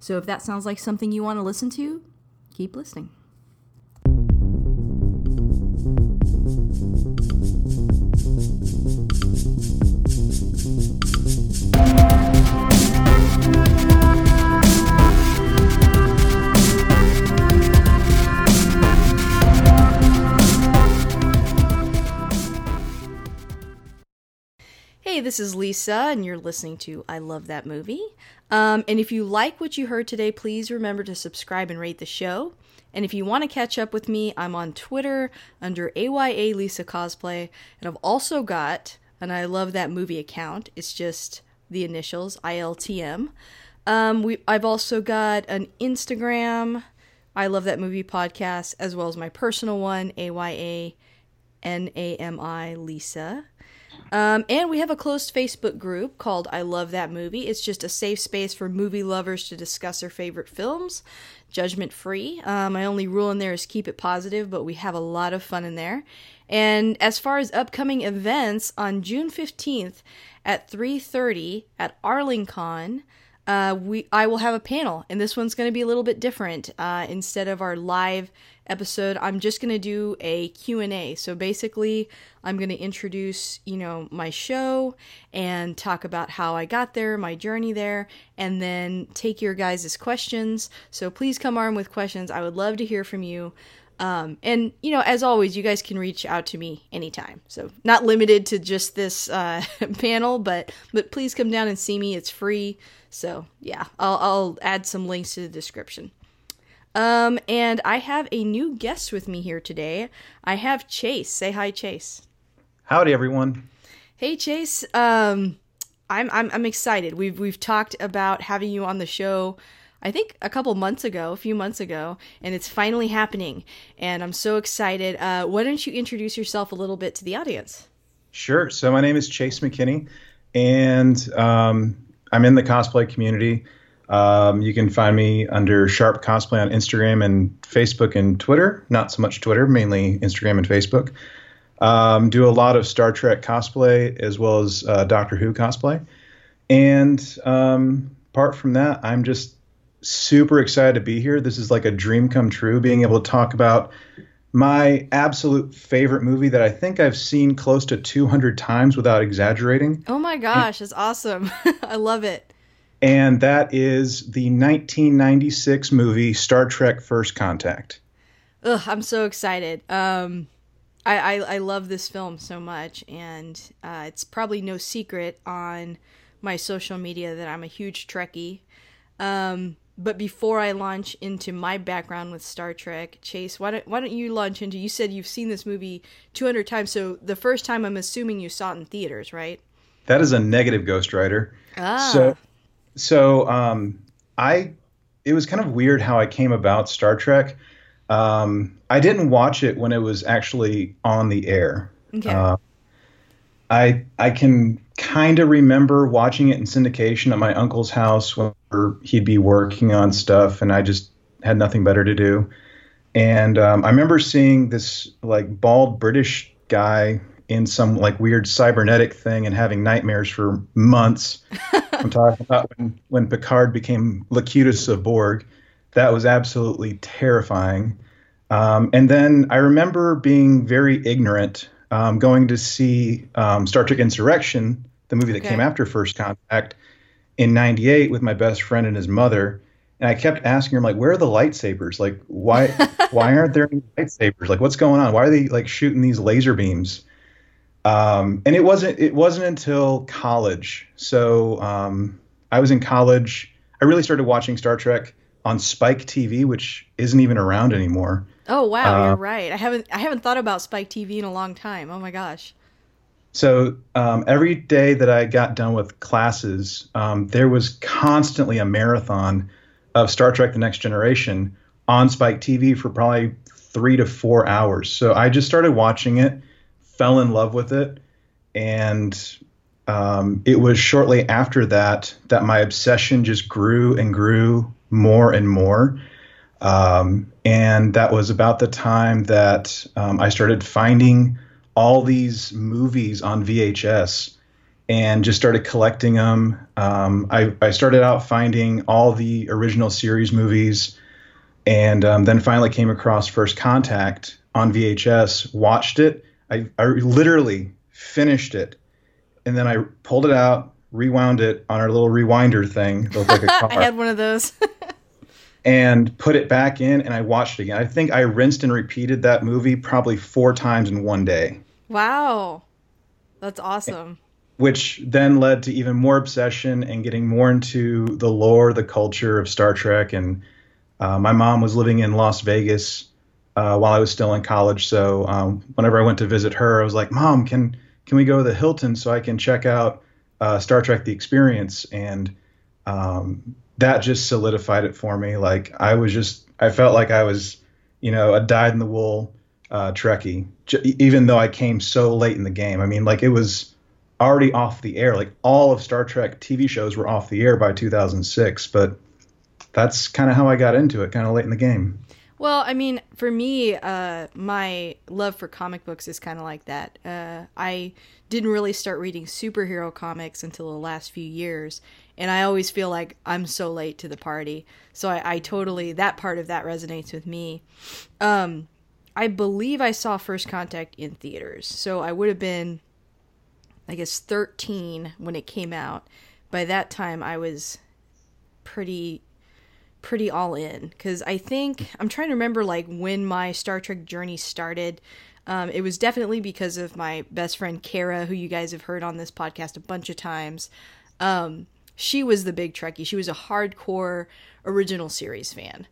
So if that sounds like something you want to listen to, keep listening. Hey, this is Lisa, and you're listening to I Love That Movie. Um, and if you like what you heard today, please remember to subscribe and rate the show. And if you want to catch up with me, I'm on Twitter under AYA Lisa Cosplay. And I've also got and I Love That Movie account. It's just the initials, ILTM. Um, we, I've also got an Instagram, I Love That Movie podcast, as well as my personal one, AYA NAMI Lisa. Um, and we have a closed Facebook group called I Love That Movie. It's just a safe space for movie lovers to discuss their favorite films, judgment free. Um, my only rule in there is keep it positive, but we have a lot of fun in there. And as far as upcoming events, on June 15th at 3.30 at Arlingcon, uh, we I will have a panel, and this one's going to be a little bit different. Uh, instead of our live episode, I'm just going to do a Q&A. So basically, I'm going to introduce, you know, my show and talk about how I got there, my journey there, and then take your guys' questions. So please come armed with questions. I would love to hear from you. Um, and you know, as always, you guys can reach out to me anytime. So not limited to just this uh, panel, but but please come down and see me. It's free. So yeah, I'll, I'll add some links to the description. Um, and I have a new guest with me here today. I have Chase. Say hi, Chase. Howdy, everyone. Hey, Chase. Um, I'm I'm I'm excited. We've we've talked about having you on the show. I think a couple months ago, a few months ago, and it's finally happening. And I'm so excited. Uh, why don't you introduce yourself a little bit to the audience? Sure. So my name is Chase McKinney, and um, I'm in the cosplay community. Um, you can find me under Sharp Cosplay on Instagram and Facebook and Twitter. Not so much Twitter, mainly Instagram and Facebook. Um, do a lot of Star Trek cosplay as well as uh, Doctor Who cosplay. And um, apart from that, I'm just super excited to be here. This is like a dream come true, being able to talk about my absolute favorite movie that I think I've seen close to 200 times without exaggerating. Oh my gosh, it's awesome. I love it. And that is the 1996 movie Star Trek First Contact. Ugh, I'm so excited. Um, I, I, I love this film so much, and uh, it's probably no secret on my social media that I'm a huge Trekkie. Um, but before I launch into my background with Star Trek, Chase, why don't why don't you launch into? You said you've seen this movie 200 times, so the first time I'm assuming you saw it in theaters, right? That is a negative Ghost Rider. Ah. So, so um, I it was kind of weird how I came about Star Trek. Um, I didn't watch it when it was actually on the air. Okay. Uh, I I can kind of remember watching it in syndication at my uncle's house when he'd be working on stuff, and I just had nothing better to do. And um, I remember seeing this like bald British guy in some like weird cybernetic thing and having nightmares for months. I'm talking about when, when Picard became Locutus of Borg. That was absolutely terrifying. Um, and then I remember being very ignorant, um, going to see um, Star Trek Insurrection, the movie that Okay. came after First Contact, in '98 with my best friend and his mother. And I kept asking her, like, where are the lightsabers? Like, why why aren't there any lightsabers? Like, what's going on? Why are they like shooting these laser beams? Um, and it wasn't it wasn't until college. So um, I was in college. I really started watching Star Trek on Spike TV, which isn't even around anymore. Oh wow, Uh, you're right. I haven't I haven't thought about Spike TV in a long time. Oh my gosh. So um, every day that I got done with classes, um, there was constantly a marathon of Star Trek: The Next Generation on Spike TV for probably three to four hours. So I just started watching it, fell in love with it, and um, it was shortly after that that my obsession just grew and grew more and more. Um, and that was about the time that um, I started finding all these movies on VHS and just started collecting them. Um, I, I, started out finding all the original series movies and um, then finally came across First Contact on VHS, watched it. I, I literally finished it and then I pulled it out, rewound it on our little rewinder thing. Like I had one of those. and put it back in, and I watched it again. I think I rinsed and repeated that movie probably four times in one day. Wow, that's awesome. Which then led to even more obsession and getting more into the lore, the culture of Star Trek. And uh, my mom was living in Las Vegas uh, while I was still in college, so um, whenever I went to visit her, I was like, "Mom, can can we go to the Hilton so I can check out uh, Star Trek: The Experience?" And um, that just solidified it for me. Like I was just, I felt like I was, you know, a dyed in the wool uh, Trekkie, j- even though I came so late in the game. I mean, like it was already off the air. Like all of Star Trek TV shows were off the air by 2006, but that's kind of how I got into it, kind of late in the game. Well, I mean, for me, uh, my love for comic books is kind of like that. Uh, I didn't really start reading superhero comics until the last few years, and I always feel like I'm so late to the party. So I, I totally that part of that resonates with me. Um, I believe I saw First Contact in theaters, so I would have been, I guess, 13 when it came out. By that time, I was pretty pretty all in because I think I'm trying to remember like when my Star Trek journey started. Um, it was definitely because of my best friend Kara, who you guys have heard on this podcast a bunch of times. Um, she was the big Trekkie. She was a hardcore original series fan.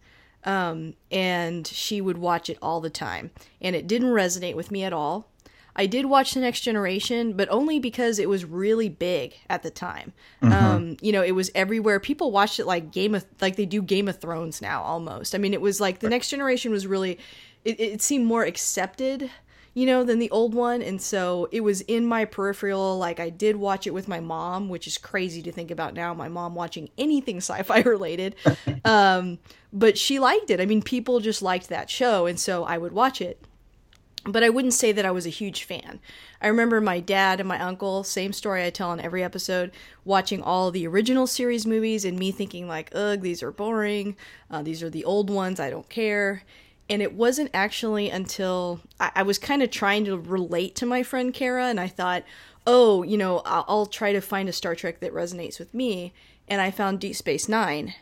Um, and she would watch it all the time. And it didn't resonate with me at all. I did watch The Next Generation, but only because it was really big at the time. Mm-hmm. Um, you know, it was everywhere. People watched it like Game of like they do Game of Thrones now almost. I mean, it was like The Next Generation was really it, it seemed more accepted you know, than the old one. And so it was in my peripheral. Like I did watch it with my mom, which is crazy to think about now. My mom watching anything sci fi related. um, but she liked it. I mean, people just liked that show. And so I would watch it but I wouldn't say that I was a huge fan. I remember my dad and my uncle, same story I tell in every episode, watching all the original series movies and me thinking like, ugh, these are boring. Uh, these are the old ones. I don't care. And it wasn't actually until I, I was kind of trying to relate to my friend Kara, and I thought, oh, you know, I'll, I'll try to find a Star Trek that resonates with me. And I found Deep Space Nine.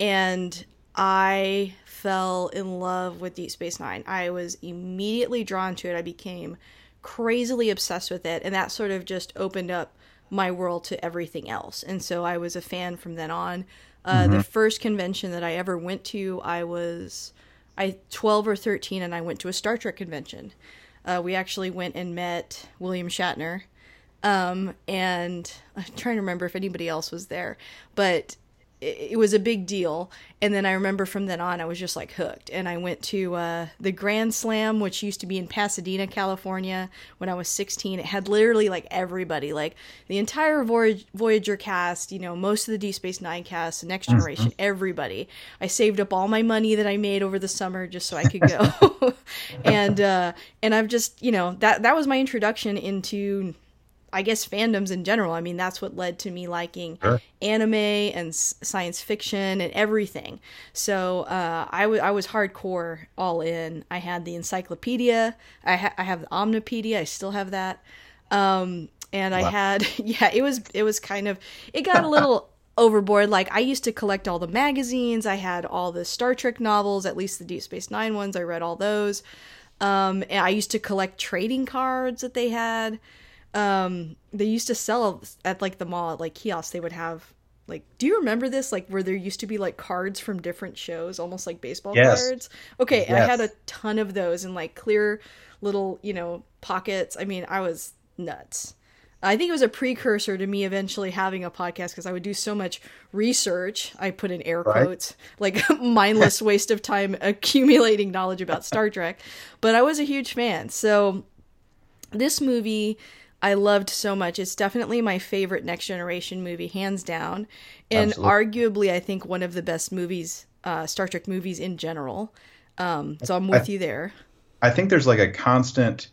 And I fell in love with Deep Space Nine. I was immediately drawn to it. I became crazily obsessed with it, and that sort of just opened up my world to everything else. And so I was a fan from then on. Uh, mm-hmm. The first convention that I ever went to, I was I 12 or 13, and I went to a Star Trek convention. Uh, we actually went and met William Shatner. Um, and I'm trying to remember if anybody else was there, but it was a big deal. And then I remember from then on, I was just like hooked. And I went to uh, the Grand Slam, which used to be in Pasadena, California, when I was 16. It had literally like everybody, like the entire Voyager cast, you know, most of the Deep Space Nine cast, the Next Generation, mm-hmm. everybody. I saved up all my money that I made over the summer just so I could go. and uh, and I've just, you know, that that was my introduction into I guess fandoms in general. I mean, that's what led to me liking sure. anime and science fiction and everything. So uh, I, w- I was hardcore all in. I had the encyclopedia. I, ha- I have the Omnipedia. I still have that. Um, and wow. I had yeah, it was it was kind of it got a little overboard. Like I used to collect all the magazines. I had all the Star Trek novels, at least the Deep Space Nine ones. I read all those. Um, and I used to collect trading cards that they had um they used to sell at like the mall at like kiosks they would have like do you remember this like where there used to be like cards from different shows almost like baseball yes. cards okay yes. i had a ton of those in like clear little you know pockets i mean i was nuts I think it was a precursor to me eventually having a podcast because I would do so much research. I put in air Right. quotes, like mindless waste of time accumulating knowledge about Star Trek. But I was a huge fan. So this movie I loved so much. It's definitely my favorite Next Generation movie, hands down. And Absolutely. arguably, I think one of the best movies, uh, Star Trek movies in general. Um, so I'm with you there. I think there's like a constant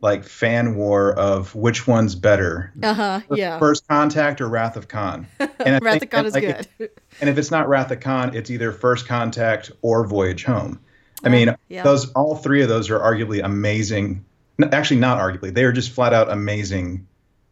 like fan war of which one's better, Uh huh. Yeah. First Contact or Wrath of Khan. And Wrath think of Khan is like, good. it- and if it's not Wrath of Khan, it's either First Contact or Voyage Home. I mean, yeah. those all three of those are arguably amazing. N- Actually, not arguably; they are just flat out amazing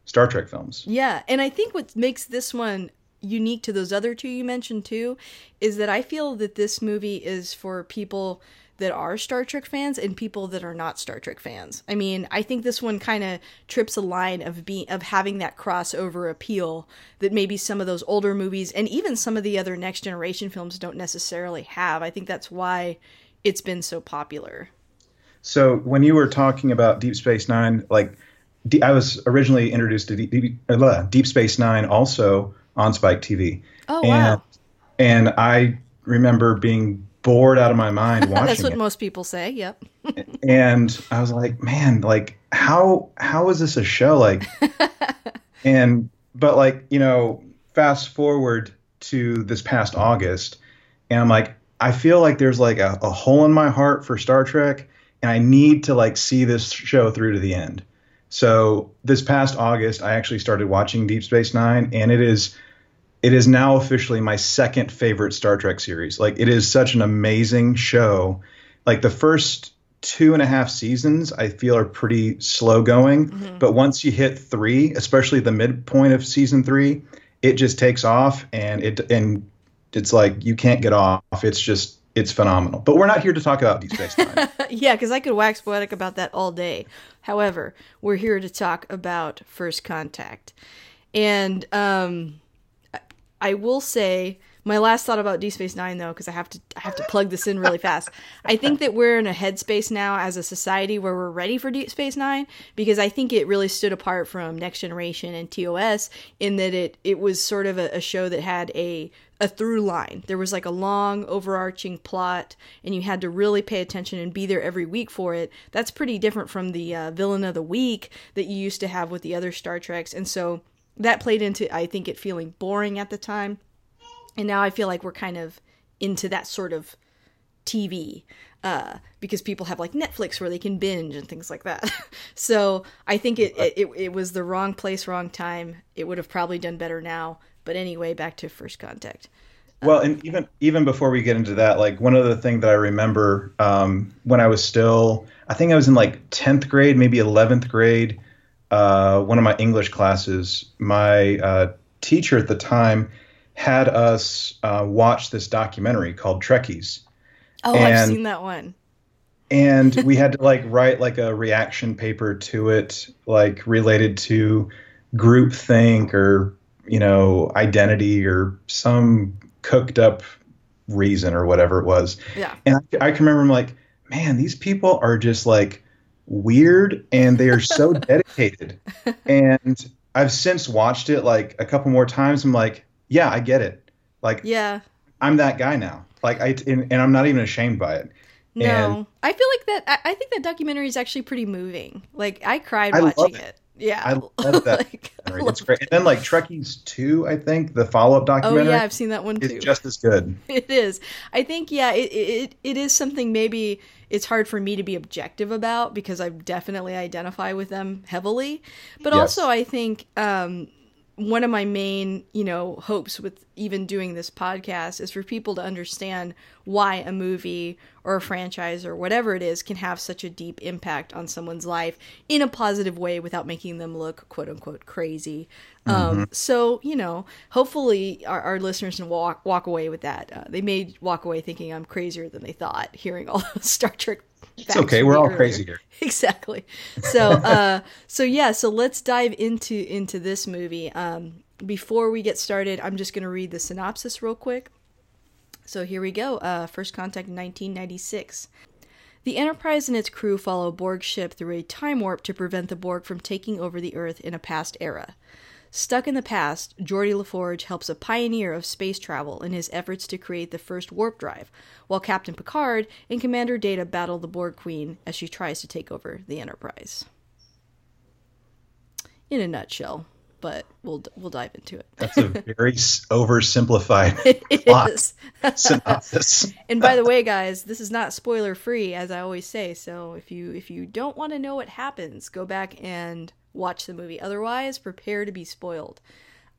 Star Trek films. Yeah, and I think what makes this one unique to those other two you mentioned too is that I feel that this movie is for people that are Star Trek fans and people that are not Star Trek fans. I mean, I think this one kind of trips a line of being of having that crossover appeal that maybe some of those older movies and even some of the other next generation films don't necessarily have. I think that's why it's been so popular. So when you were talking about Deep Space Nine, like I was originally introduced to Deep, Deep, uh, Deep Space Nine also on Spike TV. Oh and, wow. And I remember being bored out of my mind watching That's what it. most people say. Yep. and I was like, man, like how how is this a show? Like, and but like you know, fast forward to this past August, and I'm like, I feel like there's like a, a hole in my heart for Star Trek, and I need to like see this show through to the end. So this past August, I actually started watching Deep Space Nine, and it is it is now officially my second favorite Star Trek series. Like it is such an amazing show. Like the first two and a half seasons, I feel are pretty slow going, mm-hmm. but once you hit three, especially the midpoint of season three, it just takes off, and it and it's like you can't get off. It's just it's phenomenal. But we're not here to talk about Deep Space Nine. yeah, because I could wax poetic about that all day. However, we're here to talk about First Contact. And um, I- will say my last thought about Deep Space Nine, though, because I have to I have to plug this in really fast. I think that we're in a headspace now as a society where we're ready for Deep Space Nine because I think it really stood apart from Next Generation and TOS in that it it was sort of a, a show that had a a through line. There was like a long overarching plot, and you had to really pay attention and be there every week for it. That's pretty different from the uh, villain of the week that you used to have with the other Star Treks, and so that played into I think it feeling boring at the time. And now I feel like we're kind of into that sort of TV uh, because people have like Netflix where they can binge and things like that. so I think it, it it was the wrong place, wrong time. It would have probably done better now. But anyway, back to First Contact. Well, and even even before we get into that, like one other thing that I remember um, when I was still, I think I was in like tenth grade, maybe eleventh grade. Uh, one of my English classes, my uh, teacher at the time had us uh, watch this documentary called Trekkies, Oh, I've seen that one. and we had to like write like a reaction paper to it, like related to groupthink or you know identity or some cooked up reason or whatever it was. Yeah. And I, I can remember I'm like, man, these people are just like weird and they are so dedicated. And I've since watched it like a couple more times. I'm like, yeah, I get it. Like Yeah. I'm that guy now. Like I and, and I'm not even ashamed by it. No, And- I feel like that. I, I think that documentary is actually pretty moving. Like I cried I watching it. it. Yeah, I love that Like, I love It's great. And then like Trekkies 2, I think, the follow-up documentary. Oh yeah, I've seen that one too. just as good. It is. I think yeah, it, it it is something maybe it's hard for me to be objective about because I definitely identify with them heavily. But Yes. also I think um one of my main, you know, hopes with even doing this podcast is for people to understand why a movie or a franchise or whatever it is can have such a deep impact on someone's life in a positive way without making them look quote unquote crazy. Um, so, you know, hopefully our, our listeners can walk, walk away with that. Uh, they may walk away thinking I'm crazier than they thought hearing all those Star Trek It's okay. We're all crazy here. exactly so uh so yeah so let's dive into into this movie um before we get started i'm just going to read the synopsis real quick so here we go uh first contact 1996 The Enterprise and its crew follow Borg ship through a time warp to prevent the Borg from taking over the Earth in a past era. Stuck in the past, Geordi LaForge helps a pioneer of space travel in his efforts to create the first warp drive, while Captain Picard and Commander Data battle the Borg Queen as she tries to take over the Enterprise. In a nutshell, but we'll we'll dive into it. That's a very oversimplified plot is. synopsis. and by the way, guys, this is not spoiler free, as I always say. So if you if you don't want to know what happens, go back and watch the movie. Otherwise, prepare to be spoiled.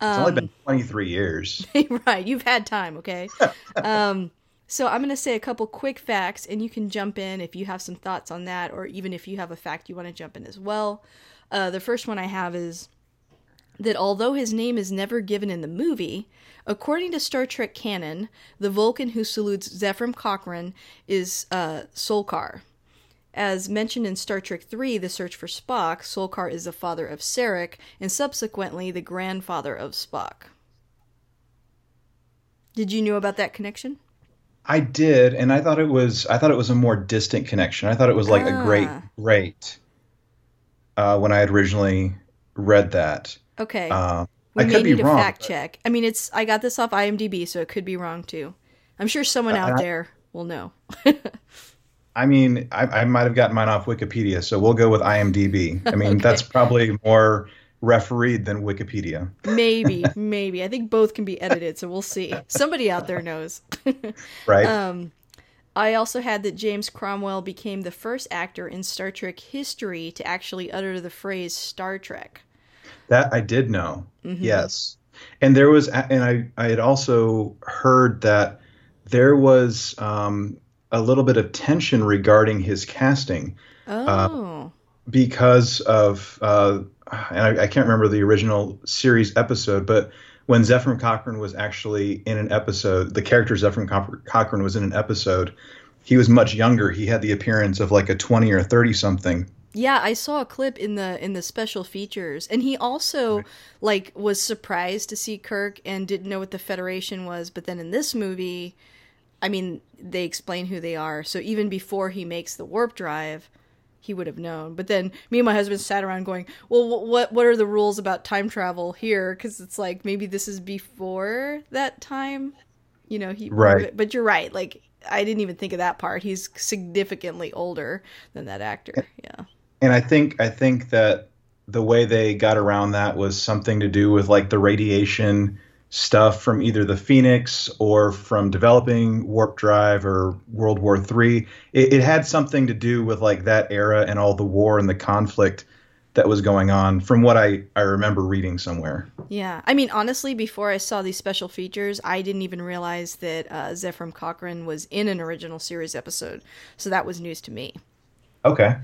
It's only been 23 years. right, you've had time, okay? um, so I'm going to say a couple quick facts, and you can jump in if you have some thoughts on that, or even if you have a fact you want to jump in as well. Uh, the first one I have is that although his name is never given in the movie, according to Star Trek canon, the Vulcan who salutes Zefram Cochrane is uh, Solkar. As mentioned in Star Trek III, The Search for Spock, Solkar is the father of Sarek and subsequently the grandfather of Spock. Did you know about that connection? I did, and I thought it was I thought it was a more distant connection. I thought it was like Ah. a great great uh, when I had originally read that. Okay. Um, we I may could be need wrong. a fact but- check. I mean, it's I got this off IMDb, so it could be wrong too. I'm sure someone out I- there will know. I mean, I, I might have gotten mine off Wikipedia, so we'll go with IMDb. I mean, Okay. that's probably more refereed than Wikipedia, Maybe, maybe. I think both can be edited, so we'll see. Somebody out there knows. right? Um, I also had that James Cromwell became the first actor in Star Trek history to actually utter the phrase Star Trek. that I did know. Mhm. Yes, and there was, and I I had also heard that there was um, a little bit of tension regarding his casting. Oh. because of uh, and I, I can't remember the original series episode, but when Zephyr Cochrane was actually in an episode, the character Zephyr Co- Cochrane was in an episode. He was much younger. He had the appearance of like a twenty or thirty something. Yeah, I saw a clip in the in the special features, and he also like was surprised to see Kirk and didn't know what the Federation was. But then in this movie, I mean, they explain who they are. So even before he makes the warp drive, he would have known. But then me and my husband sat around going, "Well, wh- what what are the rules about time travel here? Because it's like maybe this is before that time." You know, he Right. But you're right. Like I didn't even think of that part. He's significantly older than that actor. Yeah. And I think I think that the way they got around that was something to do with like the radiation stuff from either the Phoenix or from developing Warp Drive or World War Three. It, it had something to do with like that era and all the war and the conflict that was going on, from what I I remember reading somewhere. Yeah, I mean, honestly, before I saw these special features, I didn't even realize that uh, Zefram Cochrane was in an original series episode, so that was news to me. Okay.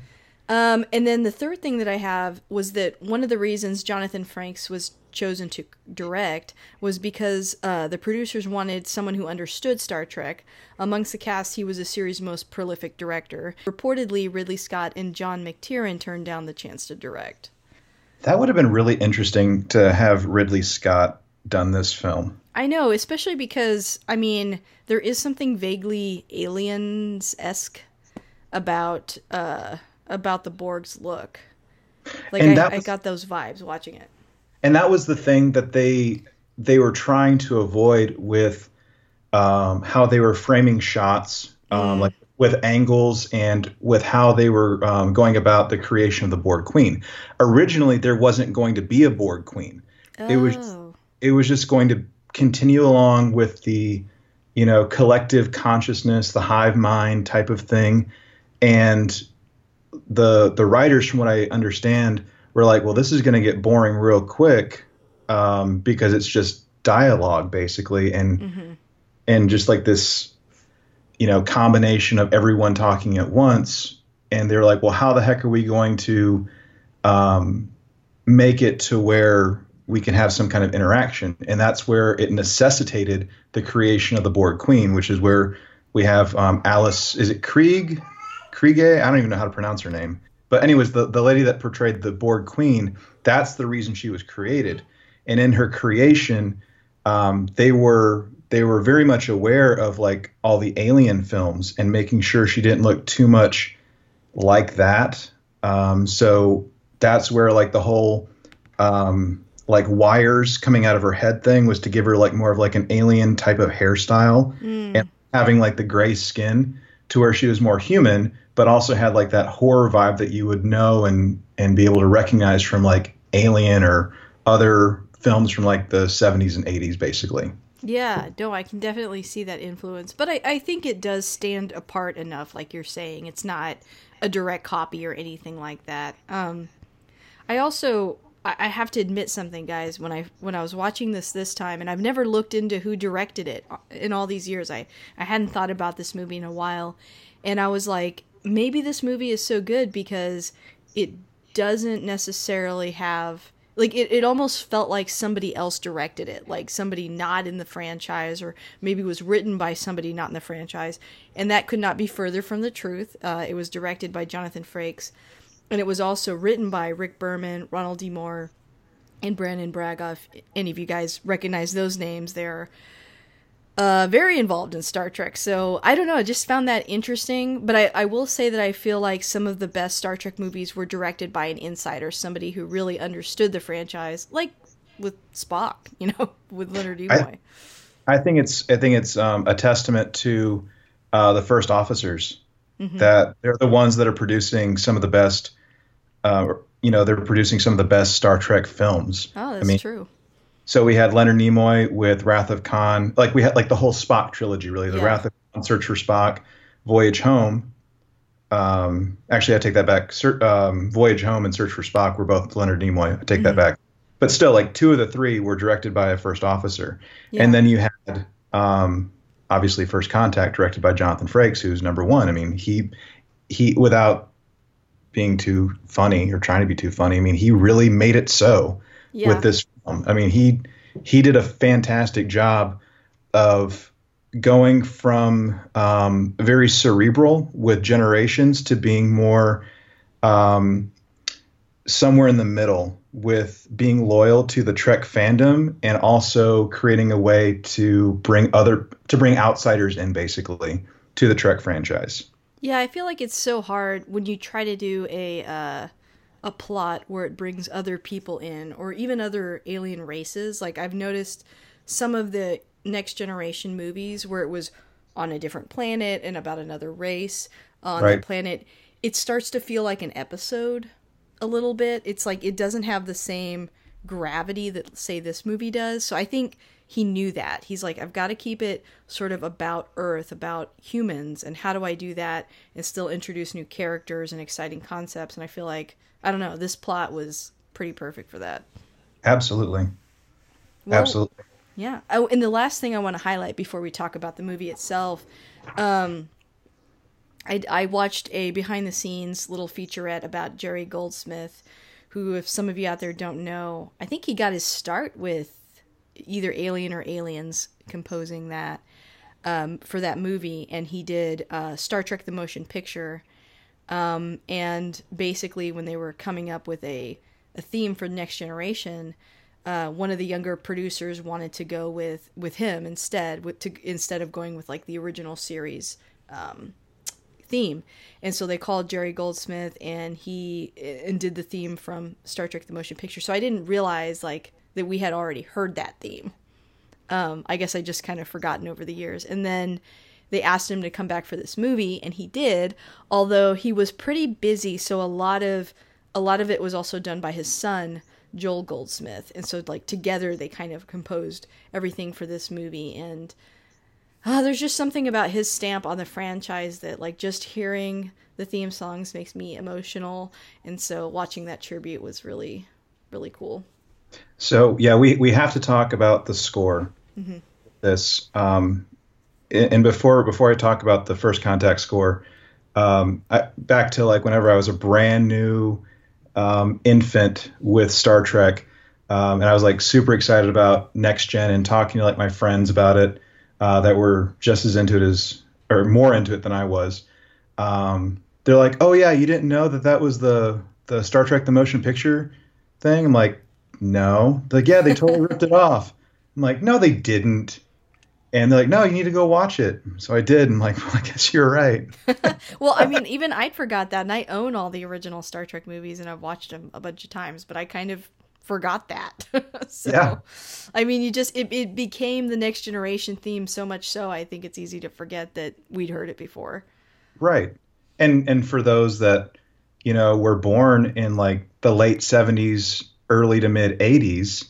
Um, and then the third thing that I have was that one of the reasons Jonathan Frakes was chosen to direct was because uh, the producers wanted someone who understood Star Trek. Amongst the cast, he was the series' most prolific director. Reportedly, Ridley Scott and John McTiernan turned down the chance to direct. That would have been really interesting to have Ridley Scott done this film. I know, especially because I mean, there is something vaguely aliens esque about uh about the Borg's look. Like I, that I got those vibes watching it. And that was the thing that they they were trying to avoid with um, how they were framing shots, um, Mm. like with angles and with how they were um, going about the creation of the Borg Queen. Originally, there wasn't going to be a Borg Queen. It was- Oh. It was just going to continue along with the you know collective consciousness, the hive mind type of thing, and the the writers, from what I understand, were like, well, this is going to get boring real quick um, because it's just dialogue basically, and Mhm. and just like this, you know, combination of everyone talking at once. And they're like, well, how the heck are we going to um, make it to where we can have some kind of interaction? And that's where it necessitated the creation of the Borg Queen, which is where we have um, Alice. Is it Krieg? Kriege? I don't even know how to pronounce her name. But anyways, the, the lady that portrayed the Borg Queen, that's the reason she was created. And in her creation, um, they were they were very much aware of like all the alien films and making sure she didn't look too much like that. Um, so that's where like the whole um, like wires coming out of her head thing was to give her like more of like an alien type of hairstyle Mm. and having like the gray skin to where she was more human, but also had like that horror vibe that you would know and and be able to recognize from like Alien or other films from like the 70s and 80s, basically. Yeah, no, I can definitely see that influence. But I, I think it does stand apart enough, like you're saying. It's not a direct copy or anything like that. Um, I also I, have to admit something, guys. When I when I was watching this this time, and I've never looked into who directed it in all these years. I I hadn't thought about this movie in a while, and I was like, maybe this movie is so good because it doesn't necessarily have like it, it almost felt like somebody else directed it like somebody not in the franchise or maybe was written by somebody not in the franchise. And that could not be further from the truth. Uh, it was directed by jonathan frakes. And it was also written by rick berman ronald d. Moore and brannon braga if any of you guys recognize those names they're uh, very involved in Star Trek. So I don't know. I just found that interesting. But I, I will say that I feel like some of the best Star Trek movies were directed by an insider, somebody who really understood the franchise, like with Spock, you know, with Leonard Nimoy. I think it's I think it's um, a testament to uh, the first officers Mm-hmm. that they're the ones that are producing some of the best. Uh, you know, they're producing some of the best Star Trek films. oh, that's I mean, true. So we had Leonard Nimoy with Wrath of Khan. Like we had like the whole Spock trilogy, really. The Yeah. Wrath of Khan, Search for Spock, Voyage Home. Um, actually, I take that back. Ser- um, Voyage Home and Search for Spock were both Leonard Nimoy. I take that back. But still, like two of the three were directed by a first officer, Yeah. and then you had um, obviously First Contact, directed by Jonathan Frakes, who's number one. I mean, he he without being too funny or trying to be too funny. I mean, he really made it so Yeah. with this film. I mean, he he did a fantastic job of going from um, very cerebral with generations to being more um, somewhere in the middle with being loyal to the Trek fandom and also creating a way to bring other to bring outsiders in basically to the Trek franchise. Yeah, I feel like it's so hard when you try to do a uh, a plot where it brings other people in or even other alien races. Like I've noticed some of the next generation movies where it was on a different planet and about another race on Right. that planet, it starts to feel like an episode a little bit. It's like it doesn't have the same gravity that say this movie does. So I think he knew that. He's like I've got to keep it sort of about Earth, about humans and how do I do that and still introduce new characters and exciting concepts and I feel like I don't know, this plot was pretty perfect for that. Absolutely. Well, Absolutely. Yeah. Oh, and the last thing I want to highlight before we talk about the movie itself, um, I, I watched a behind the scenes little featurette about Jerry Goldsmith, who, if some of you out there don't know, I think he got his start with either Alien or Aliens composing that um, for that movie, and he did uh, Star Trek: The Motion Picture. Um, and basically, when they were coming up with a a theme for Next Generation, uh, one of the younger producers wanted to go with with him instead, with to instead of going with like the original series um, theme, and so they called Jerry Goldsmith, and he and did the theme from Star Trek: The Motion Picture. So I didn't realize like that we had already heard that theme. Um, I guess I just kind of forgotten over the years, and then they asked him to come back for this movie, and he did. Although he was pretty busy, so a lot of a lot of it was also done by his son Joel Goldsmith, and so like together they kind of composed everything for this movie. And uh, there's just something about his stamp on the franchise that like just hearing the theme songs makes me emotional, and so watching that tribute was really really cool. So yeah, we, we have to talk about the score. This um, and and before before I talk about the first contact score, um, I, back to like whenever I was a brand new um, infant with Star Trek, um, and I was like super excited about next gen and talking to like my friends about it uh, that were just as into it as or more into it than I was. Um, they're like, "Oh yeah, you didn't know that that was the the Star Trek the motion picture thing?" I'm like, "No." They're like, "Yeah, they totally ripped it off." I'm like, "No, they didn't." And they're like, no, you need to go watch it. So I did. And I'm like, well, I guess you're right. well, I mean, even I'd forgot that. And I own all the original Star Trek movies and I've watched them a bunch of times, but I kind of forgot that. so, yeah. I mean, you just, it, it became the next generation theme so much so I think it's easy to forget that we'd heard it before. Right. And, and for those that, you know, were born in like the late 70s, early to mid 80s,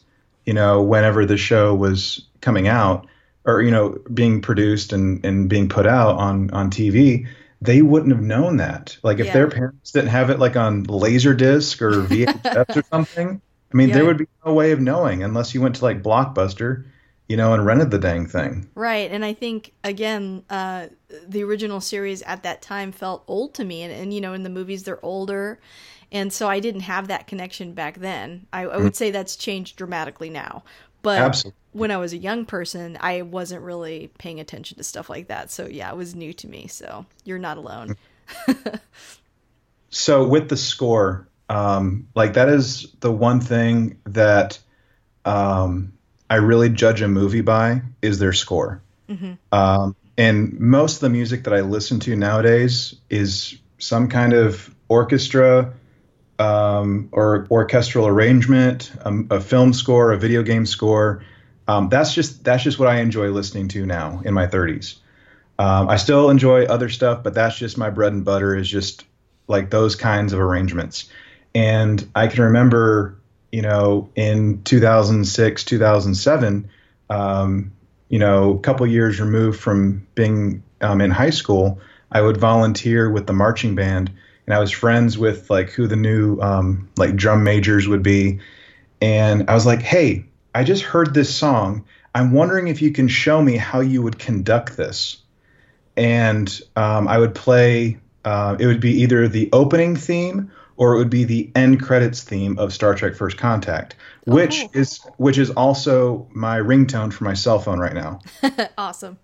you know, whenever the show was coming out or, you know, being produced and, and being put out on, on TV, they wouldn't have known that. Like if yeah. their parents didn't have it like on Laserdisc or VHS or something, I mean, yeah. there would be no way of knowing unless you went to like Blockbuster, you know, and rented the dang thing. Right. And I think, again, uh, the original series at that time felt old to me. And, and, you know, in the movies, they're older. And so I didn't have that connection back then. I, I would mm-hmm. say that's changed dramatically now. But Absolutely. when I was a young person, I wasn't really paying attention to stuff like that. So yeah, it was new to me. So you're not alone. so with the score, um, like that is the one thing that um, I really judge a movie by is their score. Mm-hmm. Um, and most of the music that I listen to nowadays is some kind of orchestra um, or orchestral arrangement, um, a film score, a video game score. Um, that's just that's just what I enjoy listening to now in my 30s. Um, I still enjoy other stuff, but that's just my bread and butter. Is just like those kinds of arrangements. And I can remember, you know, in 2006, 2007, um, you know, a couple years removed from being um, in high school, I would volunteer with the marching band, and I was friends with like who the new um, like drum majors would be, and I was like, hey, I just heard this song. I'm wondering if you can show me how you would conduct this. And um, I would play. Uh, it would be either the opening theme or it would be the end credits theme of Star Trek First Contact, which oh. is which is also my ringtone for my cell phone right now. awesome.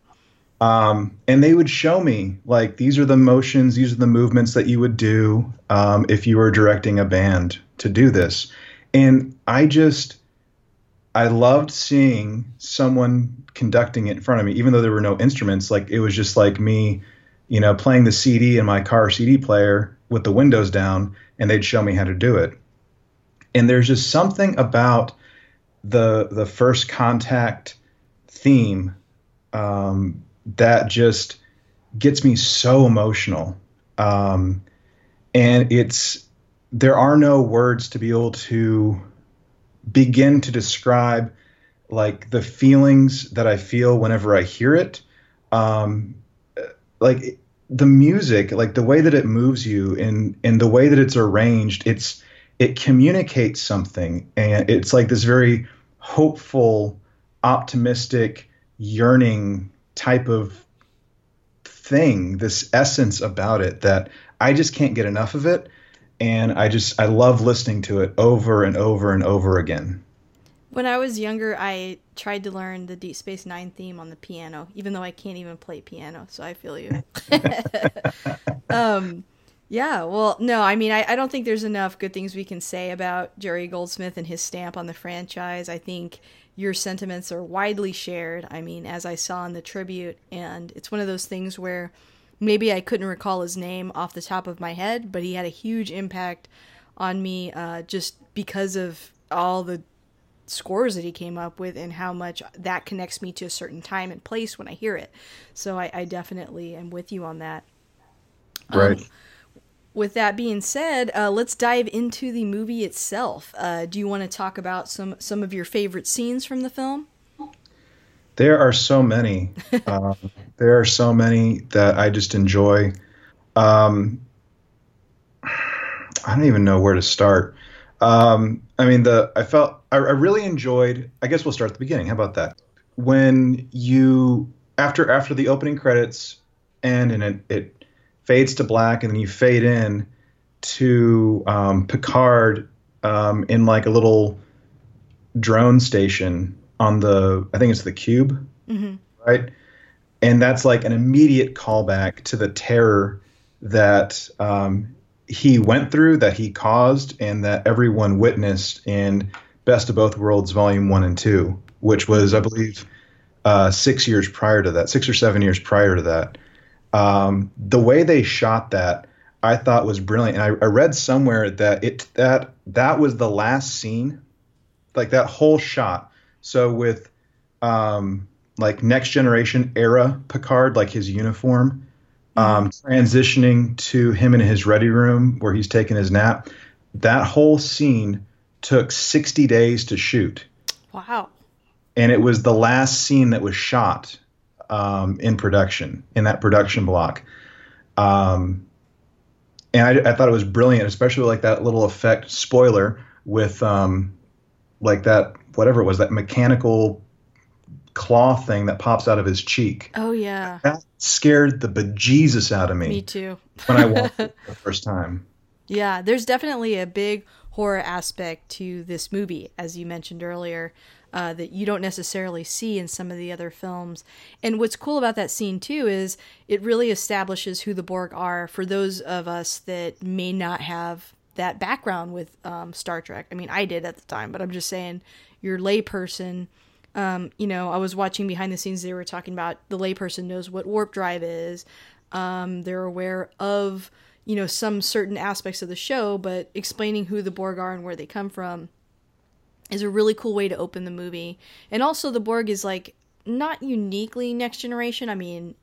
Um, and they would show me like these are the motions, these are the movements that you would do um, if you were directing a band to do this. And I just I loved seeing someone conducting it in front of me, even though there were no instruments. Like it was just like me, you know, playing the CD in my car CD player with the windows down and they'd show me how to do it. And there's just something about the the first contact theme um, that just gets me so emotional. Um, and it's there are no words to be able to begin to describe like the feelings that I feel whenever I hear it. Um, like the music, like the way that it moves you and and the way that it's arranged, it's it communicates something, and it's like this very hopeful, optimistic, yearning type of thing. This essence about it that I just can't get enough of it, and I just I love listening to it over and over and over again. When I was younger, I tried to learn the Deep Space Nine theme on the piano, even though I can't even play piano. So I feel you. um, yeah, well, no, I mean, I, I don't think there's enough good things we can say about Jerry Goldsmith and his stamp on the franchise. I think your sentiments are widely shared. I mean, as I saw in the tribute, and it's one of those things where maybe I couldn't recall his name off the top of my head, but he had a huge impact on me uh, just because of all the scores that he came up with and how much that connects me to a certain time and place when I hear it. So I, I definitely am with you on that. Right. Um, with that being said, uh, let's dive into the movie itself. Uh, do you want to talk about some some of your favorite scenes from the film? There are so many. um, there are so many that I just enjoy. Um, I don't even know where to start. Um, I mean, the I felt I, I really enjoyed. I guess we'll start at the beginning. How about that? When you after after the opening credits end and it, it fades to black and then you fade in to um, Picard um, in like a little drone station on the I think it's the cube, mm-hmm. right? And that's like an immediate callback to the terror that um, he went through, that he caused, and that everyone witnessed in Best of Both Worlds Volume One and Two, which was, I believe, uh, six years prior to that, six or seven years prior to that. Um, the way they shot that, I thought was brilliant. And I, I read somewhere that it that that was the last scene, like that whole shot. So with um, like next generation era Picard, like his uniform, um, transitioning to him in his ready room where he's taking his nap. That whole scene took 60 days to shoot. Wow. And it was the last scene that was shot um, in production, in that production block. Um, and I, I, thought it was brilliant, especially like that little effect spoiler with um, like that, whatever it was, that mechanical claw thing that pops out of his cheek. Oh yeah. That scared the bejesus out of me. Me too. when I watched it the first time. Yeah, there's definitely a big horror aspect to this movie, as you mentioned earlier, uh, that you don't necessarily see in some of the other films. And what's cool about that scene too is it really establishes who the Borg are for those of us that may not have that background with um, Star Trek. I mean, I did at the time, but I'm just saying, you're layperson um, you know, I was watching behind the scenes. They were talking about the layperson knows what warp drive is. Um, they're aware of you know some certain aspects of the show, but explaining who the Borg are and where they come from is a really cool way to open the movie. And also, the Borg is like not uniquely next generation. I mean,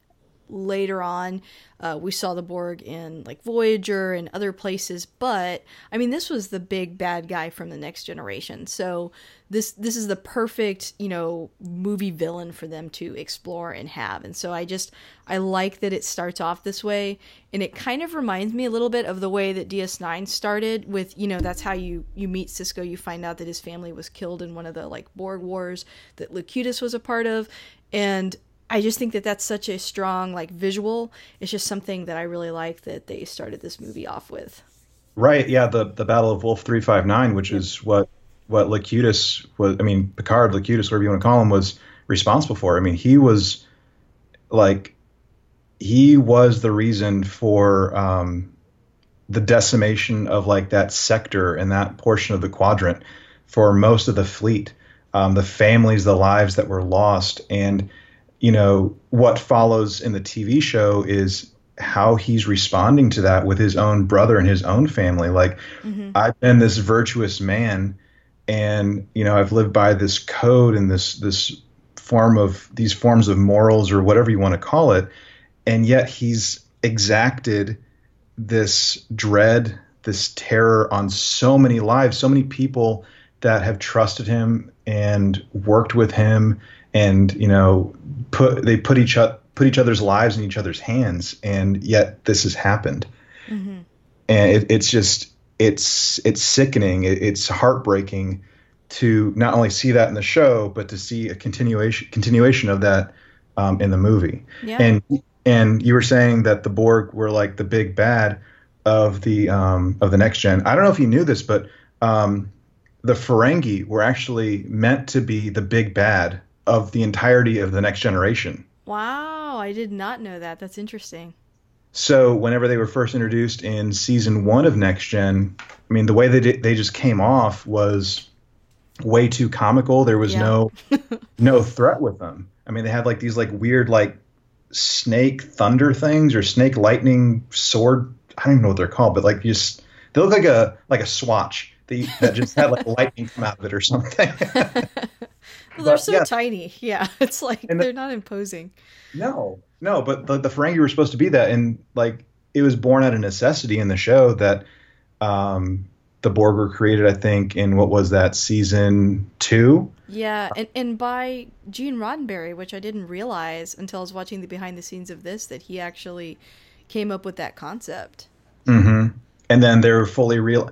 later on. Uh, we saw the Borg in like Voyager and other places, but I mean, this was the big bad guy from the Next Generation. So this this is the perfect you know movie villain for them to explore and have. And so I just I like that it starts off this way, and it kind of reminds me a little bit of the way that DS9 started. With you know that's how you you meet Sisko. You find out that his family was killed in one of the like Borg wars that Locutus was a part of, and I just think that that's such a strong like visual. It's just something that I really like that they started this movie off with. Right. Yeah. The the Battle of Wolf three five nine, which is what what Locutus was. I mean, Picard, Locutus, whatever you want to call him, was responsible for. I mean, he was like he was the reason for um, the decimation of like that sector and that portion of the quadrant for most of the fleet, um, the families, the lives that were lost, and you know, what follows in the TV show is how he's responding to that with his own brother and his own family. Like, mm-hmm. I've been this virtuous man, and you know, I've lived by this code and this this form of these forms of morals or whatever you want to call it, and yet he's exacted this dread, this terror on so many lives, so many people that have trusted him and worked with him and you know put they put each other put each other's lives in each other's hands and yet this has happened mm-hmm. and it, it's just it's it's sickening it, it's heartbreaking to not only see that in the show but to see a continuation continuation of that um, in the movie yeah. and and you were saying that the borg were like the big bad of the um, of the next gen i don't know if you knew this but um, the ferengi were actually meant to be the big bad of the entirety of the next generation. Wow, I did not know that. That's interesting. So whenever they were first introduced in season one of Next Gen, I mean the way they did, they just came off was way too comical. There was yeah. no no threat with them. I mean they had like these like weird like snake thunder things or snake lightning sword. I don't even know what they're called, but like just they look like a like a swatch that, that just had like lightning come out of it or something. Well, they're so yeah. tiny. Yeah, it's like the, they're not imposing. No, no, but the, the Ferengi were supposed to be that, and like it was born out of necessity in the show that um, the Borg were created. I think in what was that season two? Yeah, and and by Gene Roddenberry, which I didn't realize until I was watching the behind the scenes of this that he actually came up with that concept. Mm-hmm. And then they were fully real.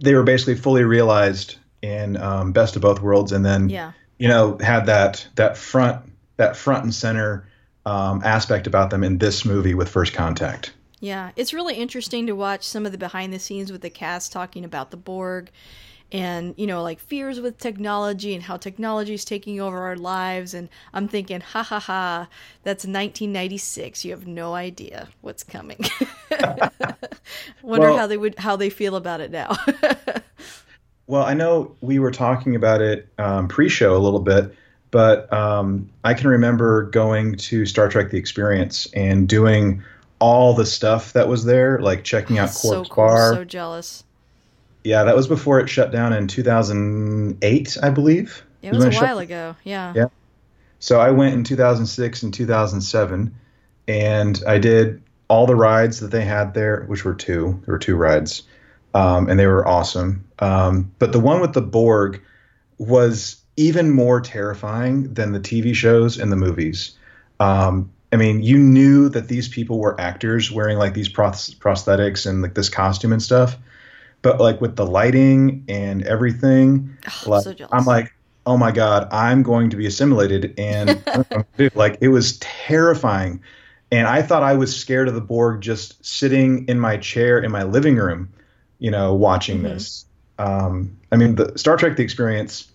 They were basically fully realized in um, Best of Both Worlds, and then yeah. You know had that that front that front and center um, aspect about them in this movie with First Contact. Yeah, it's really interesting to watch some of the behind the scenes with the cast talking about the Borg and you know like fears with technology and how technology is taking over our lives. And i'm thinking ha ha ha that's 1996 you have no idea what's coming. Wonder well, how they would how they feel about it now Well, I know we were talking about it um, pre-show a little bit. but um, I can remember going to Star Trek: The Experience and doing all the stuff that was there, like checking out so Quark's cool. Bar. So jealous. Yeah, that was before it shut down in 2008, I believe. It was a when shut- while ago. Yeah. Yeah. So I went in 2006 and 2007, and I did all the rides that they had there, which were two. There were two rides, um, and they were awesome. Um, but the one with the Borg was even more terrifying than the TV shows and the movies. Um, I mean, you knew that these people were actors wearing like these pros- prosthetics and like this costume and stuff, but like with the lighting and everything, I'm like so. I'm like, oh my god, I'm going to be assimilated, and like it was terrifying, and I thought I was scared of the Borg just sitting in my chair in my living room, you know, watching Mhm. this. Um, I mean, the Star Trek: The Experience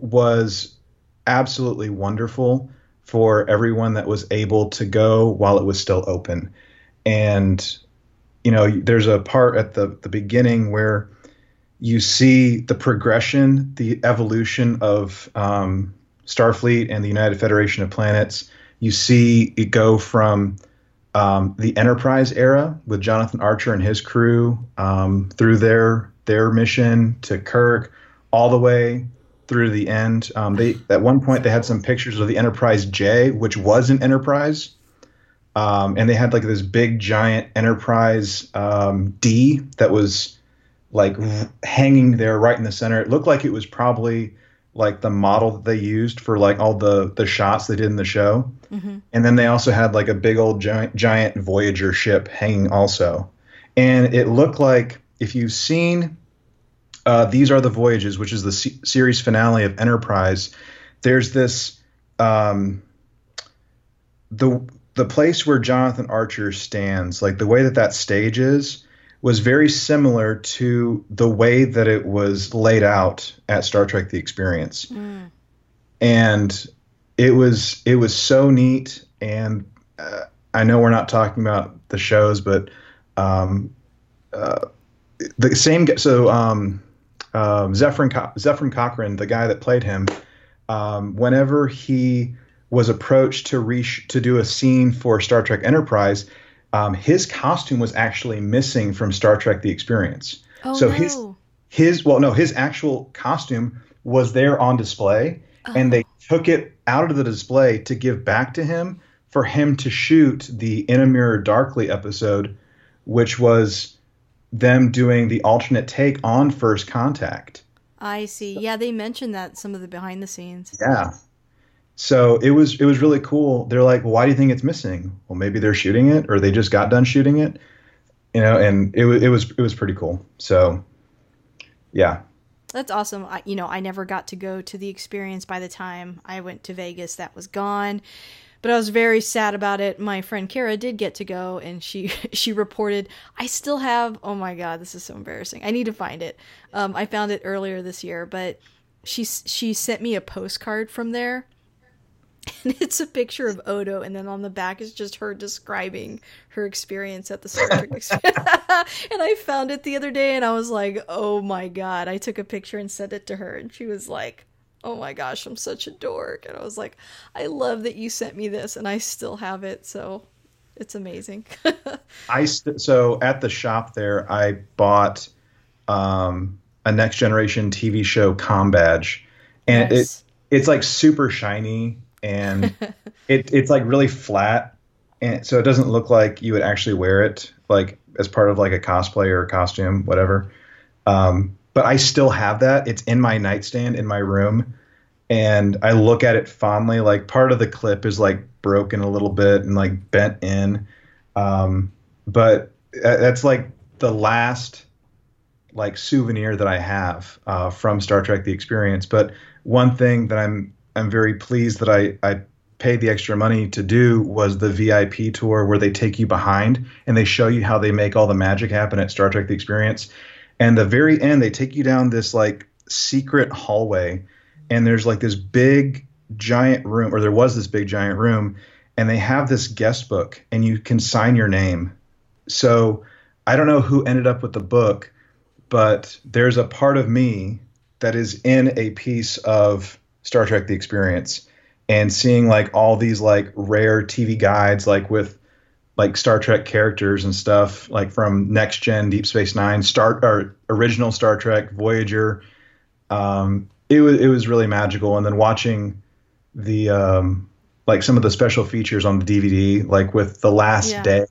was absolutely wonderful for everyone that was able to go while it was still open, and you know, there's a part at the the beginning where you see the progression, the evolution of um, Starfleet and the United Federation of Planets. You see it go from um, the Enterprise era with Jonathan Archer and his crew um, through their their mission to Kirk, all the way through the end. Um, they at one point they had some pictures of the Enterprise J, which was an Enterprise. Um, and they had like this big giant Enterprise um, D that was like hanging there right in the center. It looked like it was probably like the model that they used for like all the the shots they did in the show. Mhm. And then they also had like a big old giant giant Voyager ship hanging also. And it looked like if you've seen uh, These Are the Voyages, which is the se- series finale of Enterprise, there's this um, the the place where Jonathan Archer stands, like the way that that stage is, was very similar to the way that it was laid out at Star Trek: The Experience, Mm. and it was it was so neat. And uh, I know we're not talking about the shows, but um, uh, the same. So um, um, Zefram Co- Zefram Cochrane, the guy that played him, um, whenever he was approached to reach to do a scene for Star Trek Enterprise, um, his costume was actually missing from Star Trek: The Experience. Oh So no. his- His well, no, his actual costume was there on display, and they took it out of the display to give back to him for him to shoot the In a Mirror Darkly episode, which was them doing the alternate take on First Contact. I see. Yeah, they mentioned that some of the behind the scenes. Yeah. So it was it was really cool. They're like, well, why do you think it's missing? Well, maybe they're shooting it, or they just got done shooting it, you know. And it was it was it was pretty cool. So, yeah, That's awesome. I, you know, I never got to go to the experience by the time I went to Vegas. That was gone. But I was very sad about it. My friend Kara did get to go and she she reported I still have oh my god, this is so embarrassing. I need to find it. Um, I found it earlier this year, but she she sent me a postcard from there. And it's a picture of Odo, and then on the back is just her describing her experience at the Star Trek and I found it the other day, and I was like, "Oh my god!" I took a picture and sent it to her, and she was like, "Oh my gosh, I'm such a dork." And I was like, "I love that you sent me this, and I still have it, so it's amazing." I st- so at the shop there, I bought um, a next generation TV show com badge, and Nice. it it's like super shiny and it it's like really flat, and so it doesn't look like you would actually wear it like as part of like a cosplay or a costume, whatever. Um, but I still have that. It's in my nightstand in my room, and I look at it fondly. Like part of the clip is like broken a little bit and like bent in. Um, but that's like the last like souvenir that I have uh, from Star Trek: The Experience. But one thing that I'm I'm very pleased that I I paid the extra money to do was the VIP tour where they take you behind and they show you how they make all the magic happen at Star Trek: The Experience. And the very end, they take you down this like secret hallway, and there's like this big giant room, or there was this big giant room, and they have this guest book, and you can sign your name. So I don't know who ended up with the book, but there's a part of me that is in a piece of Star Trek: The Experience, and seeing like all these like rare TV guides, like with like Star Trek characters and stuff, like from Next Gen, Deep Space Nine, Star or original Star Trek, Voyager. Um, it was it was really magical, and then watching the um, like some of the special features on the DVD, like with the last Yeah. day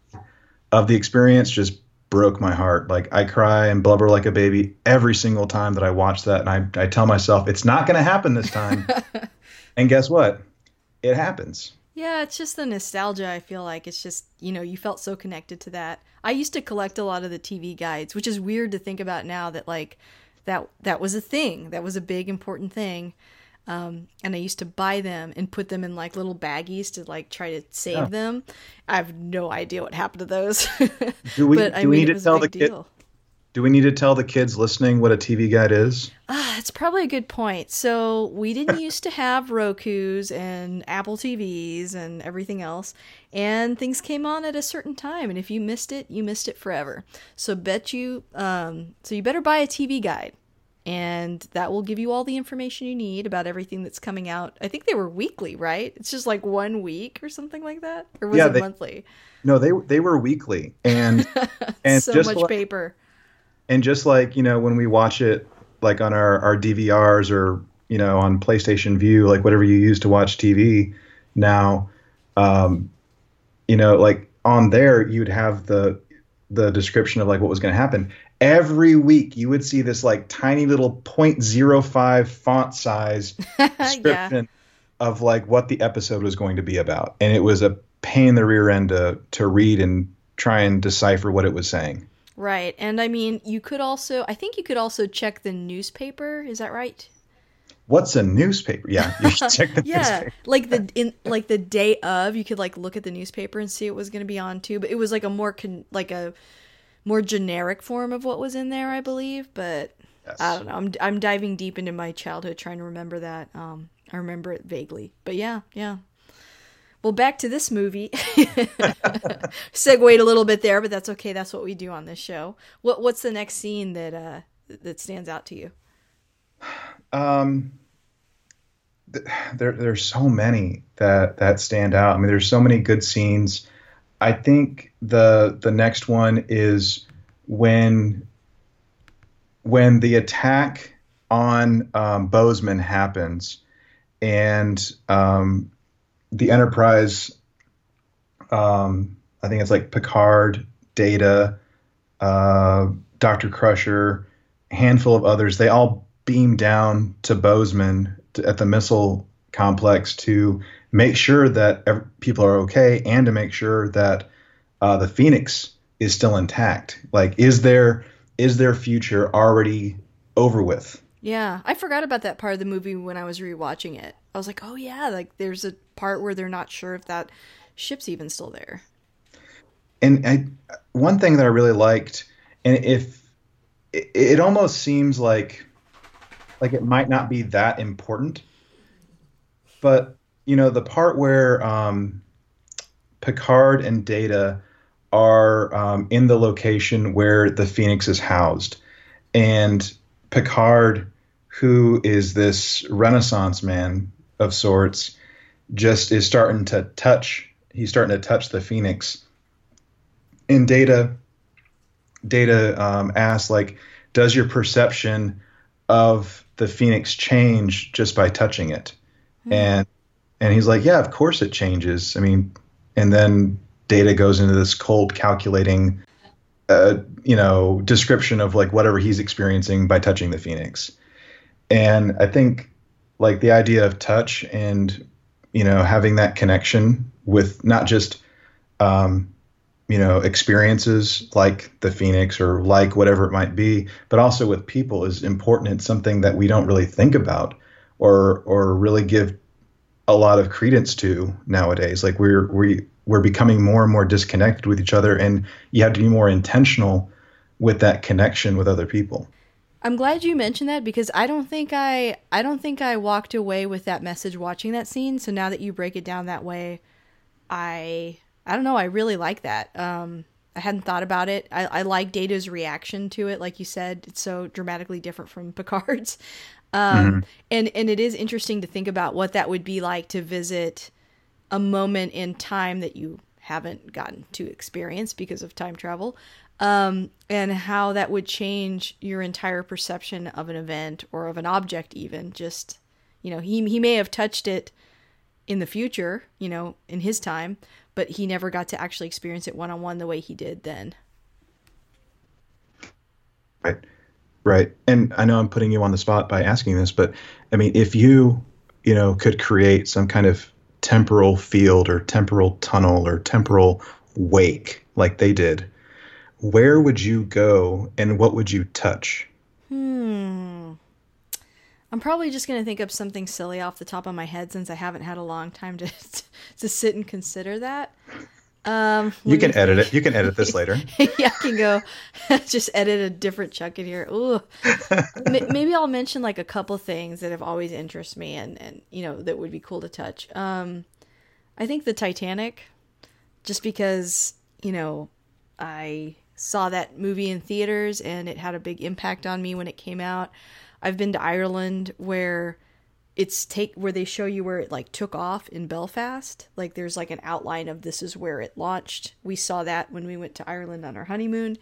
of the experience, just broke my heart. Like I cry and blubber like a baby every single time that I watch that, and I I tell myself it's not going to happen this time. and guess what? It happens. Yeah, it's just the nostalgia. I feel like it's just you know you felt so connected to that. I used to collect a lot of the TV guides, which is weird to think about now that like that that was a thing. That was a big important thing. Um, and I used to buy them and put them in like little baggies to like try to save Yeah. them. I have no idea what happened to those. Do we- but I do we need to tell the kid- deal. Do we need to tell the kids listening what a TV guide is? Ah, it's probably a good point. So we didn't used to have Roku's and Apple TVs and everything else, and things came on at a certain time, and if you missed it, you missed it forever. So bet you, um, so you better buy a TV guide, and that will give you all the information you need about everything that's coming out. I think they were weekly, right? It's just like one week or something like that, or was Yeah, it they- monthly? No, they they were weekly, and and so just much like, paper. and just like you know when we watch it like on our our DVRs or you know on PlayStation Vue, like whatever you use to watch TV now, um, you know like on there you'd have the the description of like what was going to happen. Every week you would see this like tiny little 0.05 font size yeah. of like what the episode was going to be about, and it was a pain in the rear end to to read and try and decipher what it was saying. Right. And I mean, you could also, I think you could also check the newspaper. Is that right? What's a newspaper? Yeah, you should check the Yeah. newspaper. like the in like the day of, you could like look at the newspaper and see it was going to be on too, but it was like a more con- like a more generic form of what was in there, I believe, but Yes. I don't know. I'm I'm diving deep into my childhood trying to remember that. Um I remember it vaguely. But yeah, yeah. Well, back to this movie. Segued a little bit there, but that's okay. That's what we do on this show. What what's the next scene that uh that stands out to you? Um, th- there there's so many that that stand out. I mean, there's so many good scenes. I think the the next one is when when the attack on um, Bozeman happens, and um, the Enterprise. Um, I think it's like Picard, Data, uh, Doctor Crusher, handful of others. They all beam down to Bozeman to, at the missile complex to make sure that ev- people are okay and to make sure that uh, the Phoenix is still intact. Like, is there is their future already over with? Yeah, I forgot about that part of the movie when I was rewatching it. I was like, "Oh yeah, like there's a part where they're not sure if that ship's even still there." and I, one thing that I really liked, and if it, it almost seems like like it might not be that important, but you know the part where um, Picard and Data are um, in the location where the Phoenix is housed, and Picard, who is this Renaissance man of sorts, just is starting to touch. He's starting to touch the Phoenix. In data data um, asks like does your perception of the phoenix change just by touching it? And and he's like yeah of course it changes. I mean and then data goes into this cold calculating uh, you know description of like whatever he's experiencing by touching the phoenix. And i think like the idea of touch and you know having that connection with not just um, you know experiences like the phoenix or like whatever it might be but also with people is important it's something that we don't really think about or or really give a lot of credence to nowadays like we're we we're becoming more and more disconnected with each other and you have to be more intentional with that connection with other people I'm glad you mentioned that because I don't think I I don't think I walked away with that message watching that scene. So now that you break it down that way, I I don't know, I really like that. Um I hadn't thought about it. I, I like Data's reaction to it, like you said. It's so dramatically different from Picard's. Um, and and it is interesting to think about what that would be like to visit a moment in time that you haven't gotten to experience because of time travel, um, and how that would change your entire perception of an event or of an object. Even just you know, he he may have touched it in the future, you know, in his time, but he never got to actually experience it one on one the way he did then. Right. Right. And I know I'm putting you on the spot by asking this, but I mean, if you, you know, could create some kind of temporal field or temporal tunnel or temporal wake like they did, where would you go and what would you touch? Hmm. I'm probably just going to think of something silly off the top of my head since I haven't had a long time to to sit and consider that. Um, you can edit it. You can edit this later. yeah, I can go just edit a different chunk in here. Ooh. Maybe I'll mention like a couple things that have always interested me and, and you know, that would be cool to touch. Um, I think the Titanic, just because, you know, I saw that movie in theaters and it had a big impact on me when it came out. I've been to Ireland where it's take where they show you where it like took off in Belfast. Like there's like an outline of this is where it launched. We saw that when we went to Ireland on our honeymoon.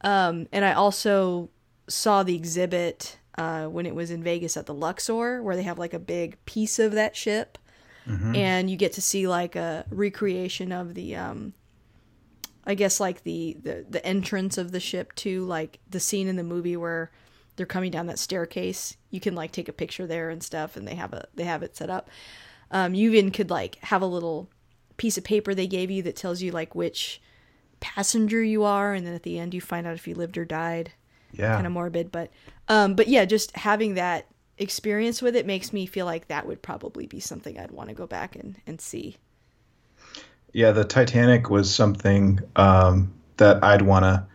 Um, and I also saw the exhibit uh, when it was in Vegas at the Luxor, where they have like a big piece of that ship, mm-hmm. and you get to see like a recreation of the, um, I guess like the, the the entrance of the ship to like the scene in the movie where they're coming down that staircase. You can like take a picture there and stuff, and they have a they have it set up. Um, you even could like have a little piece of paper they gave you that tells you like which passenger you are, and then at the end you find out if you lived or died. Yeah, kind of morbid, but um, but yeah, just having that experience with it makes me feel like that would probably be something I'd want to go back and and see. Yeah, the Titanic was something um, that I'd wanna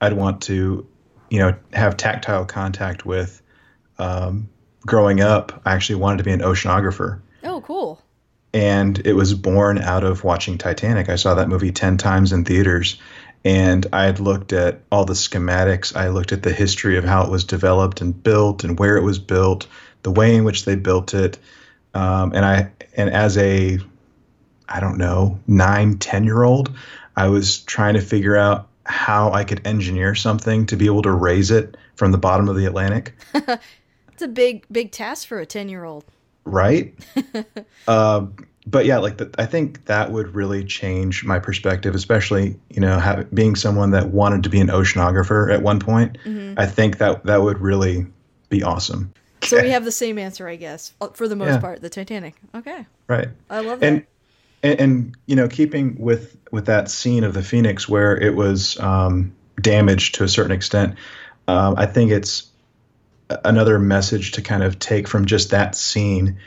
I'd want to you know have tactile contact with. Um, growing up, I actually wanted to be an oceanographer. Oh, cool. And it was born out of watching Titanic. I saw that movie 10 times in theaters. And I had looked at all the schematics. I looked at the history of how it was developed and built and where it was built, the way in which they built it. Um, and I, and as a, I don't know, nine, 10 year old, I was trying to figure out how I could engineer something to be able to raise it from the bottom of the Atlantic. it's a big, big task for a 10 year old. Right. uh, but yeah, like the, I think that would really change my perspective, especially, you know, being someone that wanted to be an oceanographer at one point. Mm-hmm. I think that that would really be awesome. So we have the same answer, I guess, uh, for the most yeah. part, the Titanic. Okay. Right. I love that. And, and, and, you know, keeping with with that scene of the Phoenix where it was um, damaged to a certain extent, um, I think it's another message to kind of take from just that scene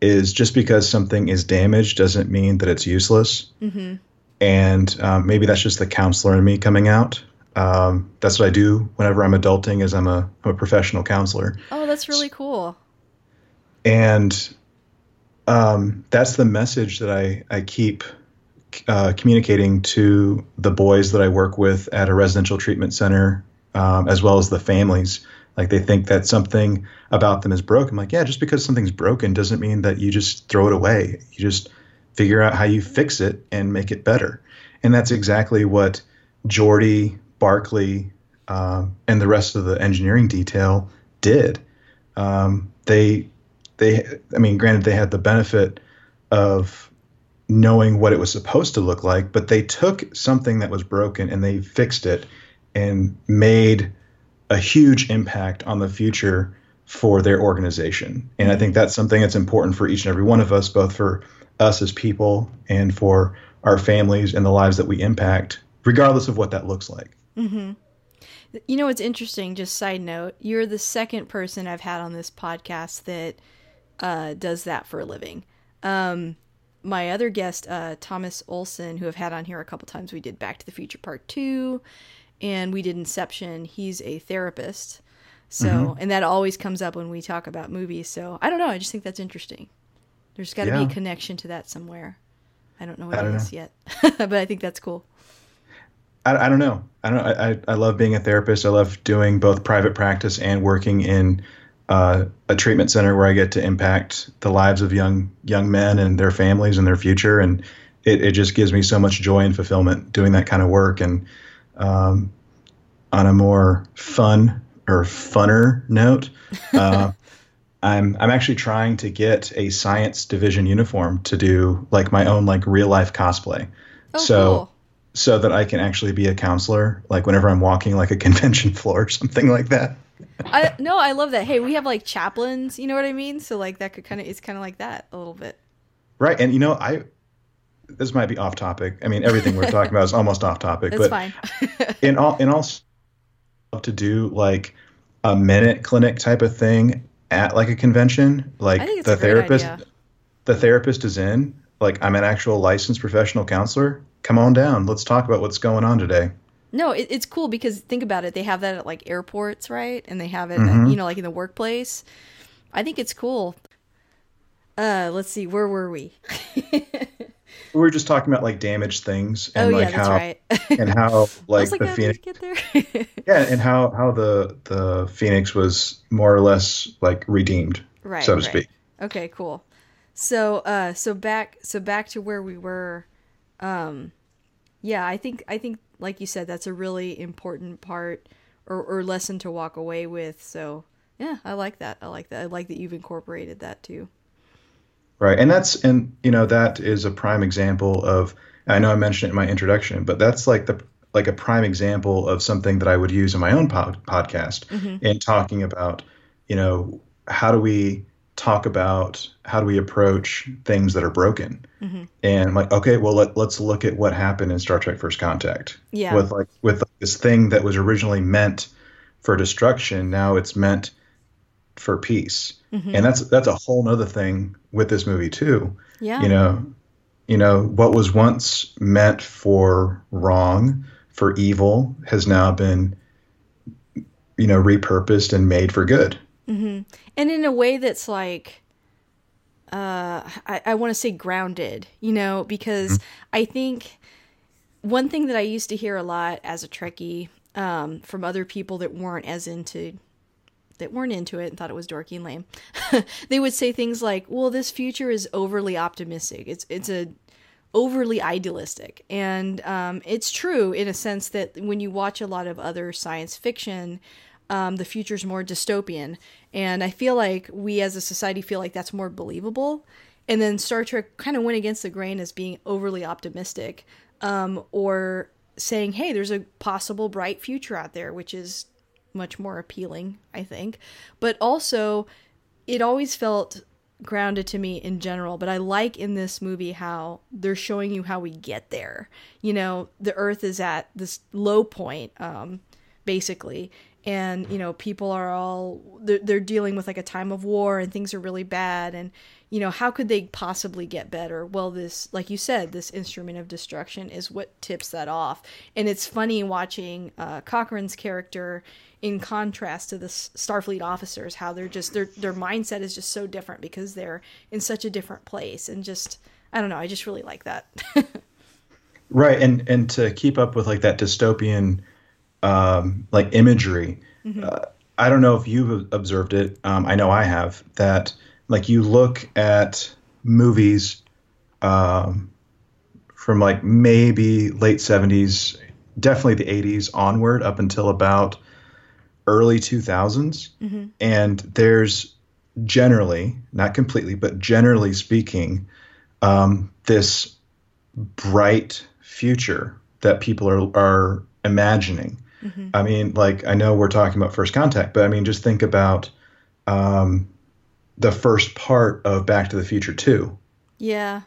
is just because something is damaged doesn't mean that it's useless. Mm-hmm. And um, maybe that's just the counselor in me coming out. Um, that's what I do whenever I'm adulting, is I'm a I'm a professional counselor. Oh, that's really cool. And um, that's the message that I I keep uh, communicating to the boys that I work with at a residential treatment center, um, as well as the families. Like they think that something about them is broken. I'm like, yeah, just because something's broken doesn't mean that you just throw it away. You just figure out how you fix it and make it better. And that's exactly what Geordi, Barkley, um, and the rest of the engineering detail did. Um, they, they, I mean, granted, they had the benefit of knowing what it was supposed to look like, but they took something that was broken and they fixed it and made a huge impact on the future for their organization. And I think that's something that's important for each and every one of us, both for us as people and for our families and the lives that we impact, regardless of what that looks like. Mm-hmm. You know, what's interesting, just side note, you're the second person I've had on this podcast that uh, does that for a living. Um, my other guest, uh, Thomas Olson, who I've had on here a couple times, we did Back to the Future Part 2 and we did Inception. He's a therapist. So, mm-hmm. and that always comes up when we talk about movies. So, I don't know. I just think that's interesting. There's got to yeah. be a connection to that somewhere. I don't know what don't it is know. yet, but I think that's cool. I, I don't know. I don't. I, I love being a therapist. I love doing both private practice and working in uh, a treatment center where I get to impact the lives of young young men and their families and their future, and it, it just gives me so much joy and fulfillment doing that kind of work. And um, on a more fun or funner note, uh, I'm I'm actually trying to get a science division uniform to do like my own like real life cosplay. Oh, so cool. so that I can actually be a counselor, like whenever I'm walking like a convention floor or something like that. I no, I love that. Hey, we have like chaplains, you know what I mean? So like that could kind of it's kind of like that a little bit. Right, and you know I. This might be off topic. I mean, everything we're talking about is almost off topic. That's but fine. in all in all to do like a minute clinic type of thing at like a convention like I think it's the therapist idea. the therapist is in like i'm an actual licensed professional counselor come on down let's talk about what's going on today No, it, it's cool because think about it. They have that at like airports, right? And they have it, Mhm. at, you know, like in the workplace. I think it's cool. Uh, let's see, where were we? we were just talking about like damaged things oh and yeah, like that's how right. and how like like, the phoenix get there? yeah and how how the the phoenix was more or less like redeemed right, so to right. speak Okay, cool. So, uh, so back, so back to where we were. Um, yeah, I think, I think, like you said, that's a really important part or, or lesson to walk away with. So, yeah, I like that. I like that. I like that you've incorporated that too. Right. And that's, and, you know, that is a prime example of, I know I mentioned it in my introduction, but that's like the, like a prime example of something that I would use in my own pod, podcast Mhm. in talking about, you know, how do we talk about, how do we approach things that are broken? Mhm. And I'm like, okay, well, let, let's look at what happened in Star Trek First Contact Yeah. with like, with this thing that was originally meant for destruction. Now it's meant for peace. Mhm. And that's, that's a whole nother thing with this movie too yeah. you know you know what was once meant for wrong for evil has now been you know repurposed and made for good hmm And in a way that's like, uh, I, I want to say grounded, you know, because I think one thing that I used to hear a lot as a Trekkie um, from other people that weren't as into that weren't into it and thought it was dorky and lame, they would say things like, "Well, this future is overly optimistic. It's it's a overly idealistic," and um, it's true in a sense that when you watch a lot of other science fiction, um, the future's more dystopian, and I feel like we as a society feel like that's more believable. And then Star Trek kind of went against the grain as being overly optimistic, um, or saying, "Hey, there's a possible bright future out there," which is much more appealing, I think. But also, it always felt grounded to me in general. But I like in this movie how they're showing you how we get there. You know, the Earth is at this low point, um, basically. And you know, people are all they're, they're dealing with like a time of war, and things are really bad. And you know, how could they possibly get better? Well, this, like you said, this instrument of destruction is what tips that off. And it's funny watching uh, Cochrane's character in contrast to the Starfleet officers, how they're just their their mindset is just so different because they're in such a different place. And just, I don't know, I just really like that. right and and to keep up with like that dystopian um like imagery. Uh, i don't know if you've observed it um i know i have that like you look at movies um from like maybe late 70s definitely the 80s onward up until about early 2000s and there's generally not completely but generally speaking um, this bright future that people are are imagining. I mean, like I know we're talking about first contact, but I mean, just think about um, the first part of Back to the Future Two. yeah.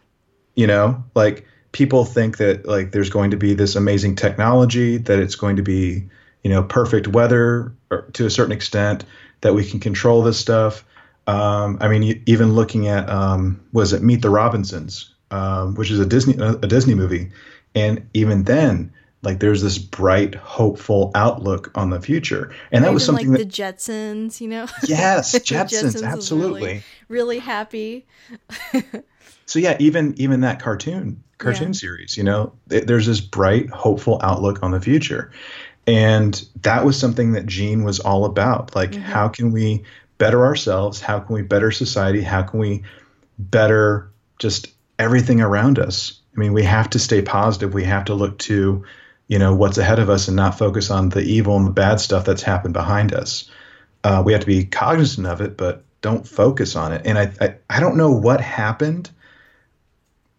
You know, like people think that like there's going to be this amazing technology, that it's going to be you know perfect weather or, to a certain extent, that we can control this stuff. Um, I mean, even looking at um, was it Meet the Robinsons, um, which is a Disney a Disney movie, and even then, like there's this bright, hopeful outlook on the future, and that Or was something like that the Jetsons, you know? yes, The Jetsons, absolutely. Really, really happy. so yeah, even even that cartoon cartoon Yeah. series, you know, th- there's this bright, hopeful outlook on the future, and that was something that Gene was all about. Like, Mhm. how can we better ourselves? How can we better society? How can we better just everything around us? I mean, we have to stay positive. We have to look to, you know, what's ahead of us and not focus on the evil and the bad stuff that's happened behind us. Uh, we have to be cognizant of it, but don't focus on it. And I, I, I don't know what happened,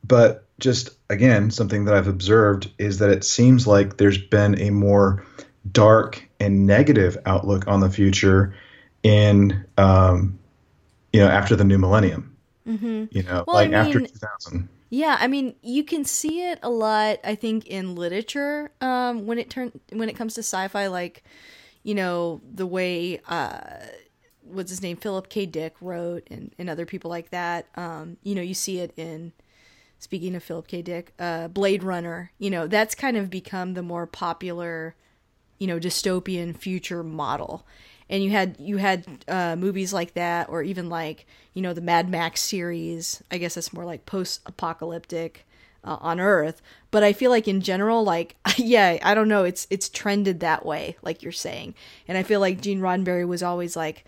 but just again, something that I've observed is that it seems like there's been a more dark and negative outlook on the future in, um, you know, after the new millennium. Mm-hmm. You know, well, like I mean, after 2000. Yeah, I mean, you can see it a lot. I think in literature um, when it turn when it comes to sci-fi, like you know the way uh, what's his name Philip K. Dick wrote, and, and other people like that. Um, you know, you see it in speaking of Philip K. Dick, uh, Blade Runner. You know, that's kind of become the more popular, you know, dystopian future model. And you had you had uh, movies like that, or even like you know the Mad Max series. I guess that's more like post-apocalyptic uh, on Earth. But I feel like in general, like yeah, I don't know, it's it's trended that way, like you're saying. And I feel like Gene Roddenberry was always like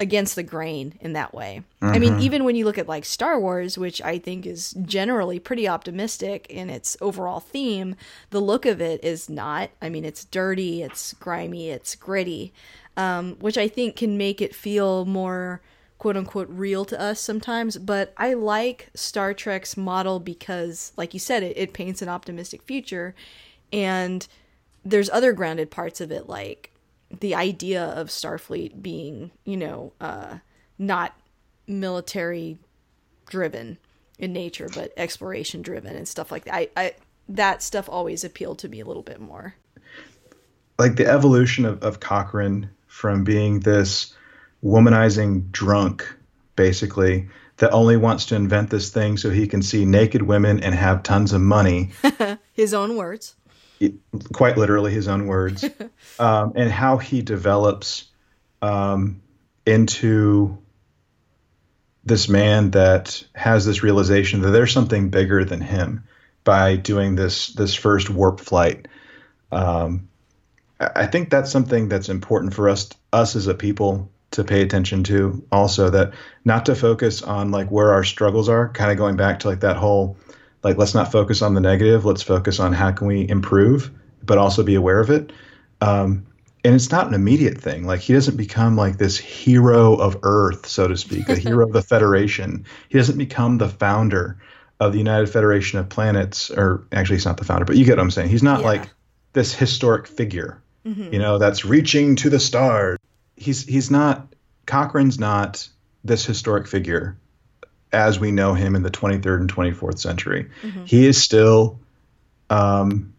against the grain in that way. Mm-hmm. I mean, mm-hmm. even when you look at like Star Wars, which I think is generally pretty optimistic in its overall theme, the look of it is not. I mean, it's dirty, it's grimy, it's gritty, um, which I think can make it feel more quote unquote real to us sometimes. But I like Star Trek's model because, like you said, it, it paints an optimistic future. And there's other grounded parts of it, like the idea of Starfleet being, you know, uh, not military driven in nature, but exploration driven and stuff like that. I, I that stuff always appealed to me a little bit more. Like the evolution of, of Cochrane from being this womanizing drunk, basically, that only wants to invent this thing so he can see naked women and have tons of money. His own words quite literally his own words, um, and how he develops um, into this man that has this realization that there's something bigger than him by doing this this first warp flight. Um, I think that's something that's important for us us as a people to pay attention to. Also, that not to focus on like where our struggles are. Kind of going back to like that whole like let's not focus on the negative let's focus on how can we improve but also be aware of it um, and it's not an immediate thing like he doesn't become like this hero of earth so to speak a hero of the federation he doesn't become the founder of the united federation of planets or actually he's not the founder but you get what i'm saying he's not yeah. like this historic figure mm-hmm. you know that's reaching to the stars he's he's not cochrane's not this historic figure as we know him in the 23rd and 24th century. Mm-hmm. He is still um,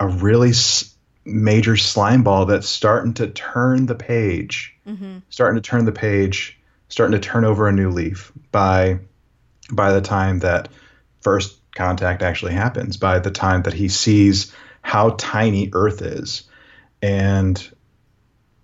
a really s- major slime ball that's starting to turn the page, mm-hmm. starting to turn the page, starting to turn over a new leaf by by the time that first contact actually happens, by the time that he sees how tiny Earth is. And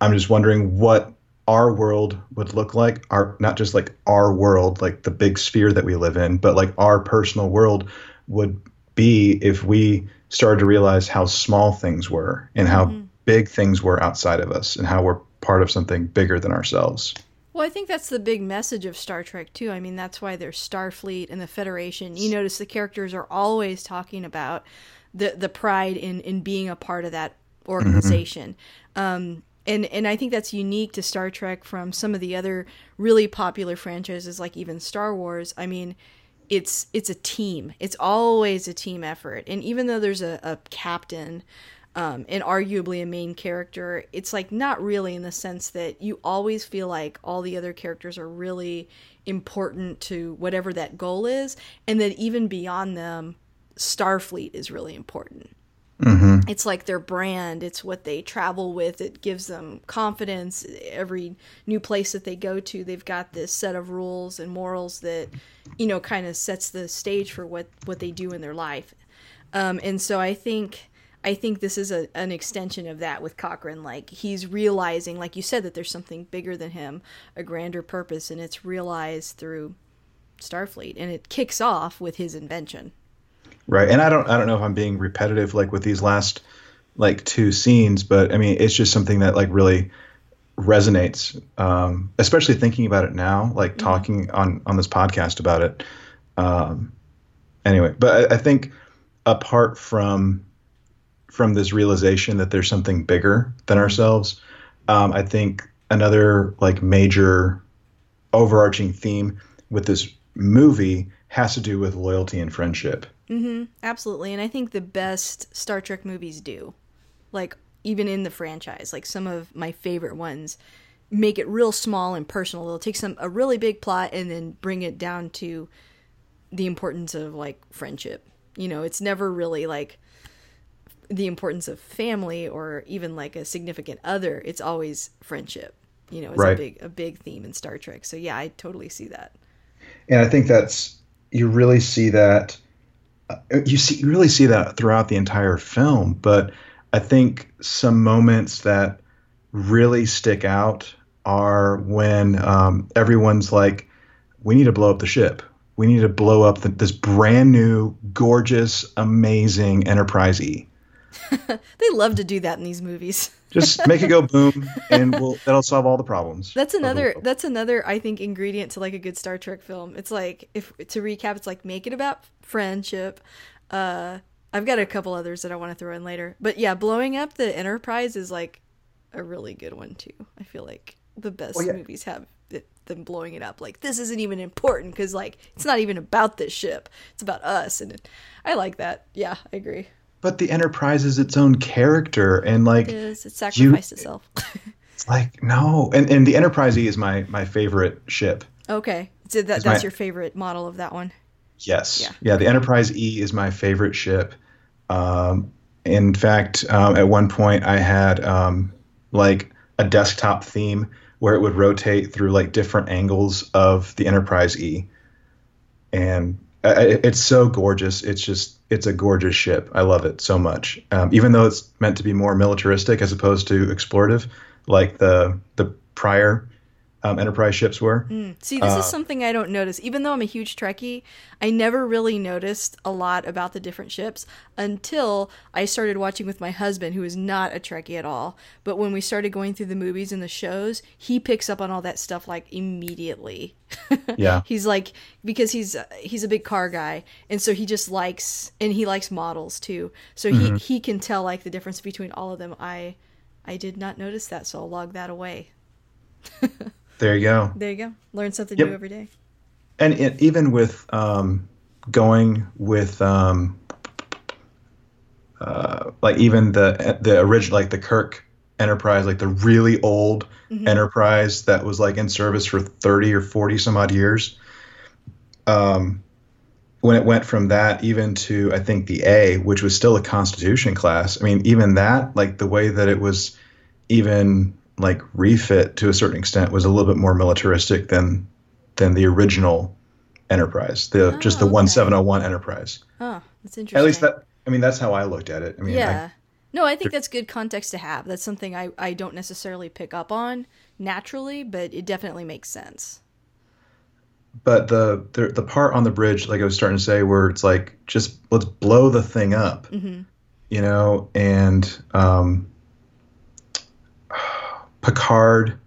I'm just wondering what our world would look like our not just like our world like the big sphere that we live in but like our personal world would be if we started to realize how small things were and how mm-hmm. big things were outside of us and how we're part of something bigger than ourselves well, I think that's the big message of Star Trek too. I mean, that's why there's Starfleet and the Federation. You notice the characters are always talking about the the pride in in being a part of that organization. Mm-hmm. Um, and and I think that's unique to Star Trek from some of the other really popular franchises like even Star Wars. I mean, it's it's a team. It's always a team effort. And even though there's a, a captain um, and arguably a main character, it's like not really in the sense that you always feel like all the other characters are really important to whatever that goal is, and that even beyond them, Starfleet is really important. Mm-hmm. It's like their brand. It's what they travel with. It gives them confidence. Every new place that they go to, they've got this set of rules and morals that, you know, kind of sets the stage for what what they do in their life. Um, and so I think I think this is a, an extension of that with Cochrane. Like he's realizing, like you said, that there's something bigger than him, a grander purpose, and it's realized through Starfleet, and it kicks off with his invention. Right. And I don't I don't know if I'm being repetitive like with these last like two scenes, but I mean it's just something that like really resonates, um, especially thinking about it now, like mm-hmm. talking on on this podcast about it. Um, anyway, but I, I, think apart from from this realization that there's something bigger than mm-hmm. ourselves, um, I think another like major overarching theme with this movie has to do with loyalty and friendship. Mm-hmm, absolutely, and I think the best Star Trek movies do, like even in the franchise, like some of my favorite ones, make it real small and personal. They'll take some a really big plot and then bring it down to the importance of like friendship. You know, it's never really like the importance of family or even like a significant other. It's always friendship. You know, it's right. a big a big theme in Star Trek. So yeah, I totally see that. And I think that's you really see that you see you really see that throughout the entire film, but I think some moments that really stick out are when um, everyone's like, "We need to blow up the ship. We need to blow up the, this brand new, gorgeous, amazing Enterprise E." they love to do that in these movies. Just make it go boom, and we'll, that'll solve all the problems. That's another. That's another. I think ingredient to like a good Star Trek film. It's like if to recap, it's like make it about friendship. Uh, I've got a couple others that I want to throw in later, but yeah, blowing up the Enterprise is like a really good one too. I feel like the best well, yeah. movies have it, them blowing it up. Like this isn't even important because like it's not even about this ship. It's about us, and it, I like that. Yeah, I agree but the Enterprise is its own character, and like it is, it sacrificed you, itself. it's like no, and and the Enterprise E is my my favorite ship. Okay, so that, that's my, your favorite model of that one. Yes, yeah, yeah. The Enterprise E is my favorite ship. Um, in fact, um, at one point I had um, like a desktop theme where it would rotate through like different angles of the Enterprise E, and it's so gorgeous. It's just it's a gorgeous ship. I love it so much. Um, even though it's meant to be more militaristic as opposed to explorative, like the the prior um, Enterprise ships were. Mm. See, this uh, is something I don't notice. Even though I'm a huge Trekkie, I never really noticed a lot about the different ships until I started watching with my husband, who is not a Trekkie at all. But when we started going through the movies and the shows, he picks up on all that stuff like immediately. yeah, he's like because he's he's a big car guy, and so he just likes and he likes models too. So mm-hmm. he he can tell like the difference between all of them. I I did not notice that, so I'll log that away. There you go. There you go. Learn something yep. new every day. And it, even with um, going with um, uh, like even the the original like the Kirk Enterprise, like the really old mm-hmm. Enterprise that was like in service for thirty or forty some odd years. Um, when it went from that even to I think the A, which was still a Constitution class. I mean, even that, like the way that it was even like refit to a certain extent was a little bit more militaristic than than the original Enterprise, the oh, just the one seven zero oh one Enterprise. Oh, that's interesting. At least that I mean that's how I looked at it. I mean, yeah. I, no, I think that's good context to have. That's something I, I don't necessarily pick up on naturally, but it definitely makes sense. But the, the the part on the bridge, like I was starting to say, where it's like just let's blow the thing up, mm-hmm. you know, and um, Picard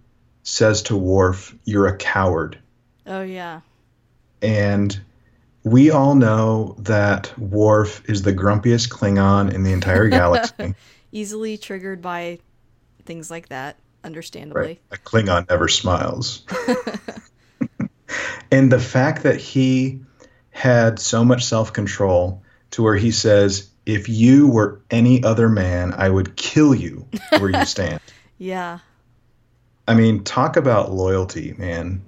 says to Worf, "You're a coward." Oh yeah. And we all know that Worf is the grumpiest Klingon in the entire galaxy. Easily triggered by things like that, understandably. Right. A Klingon never smiles. and the fact that he had so much self control to where he says, If you were any other man, I would kill you where you stand. yeah. I mean, talk about loyalty, man.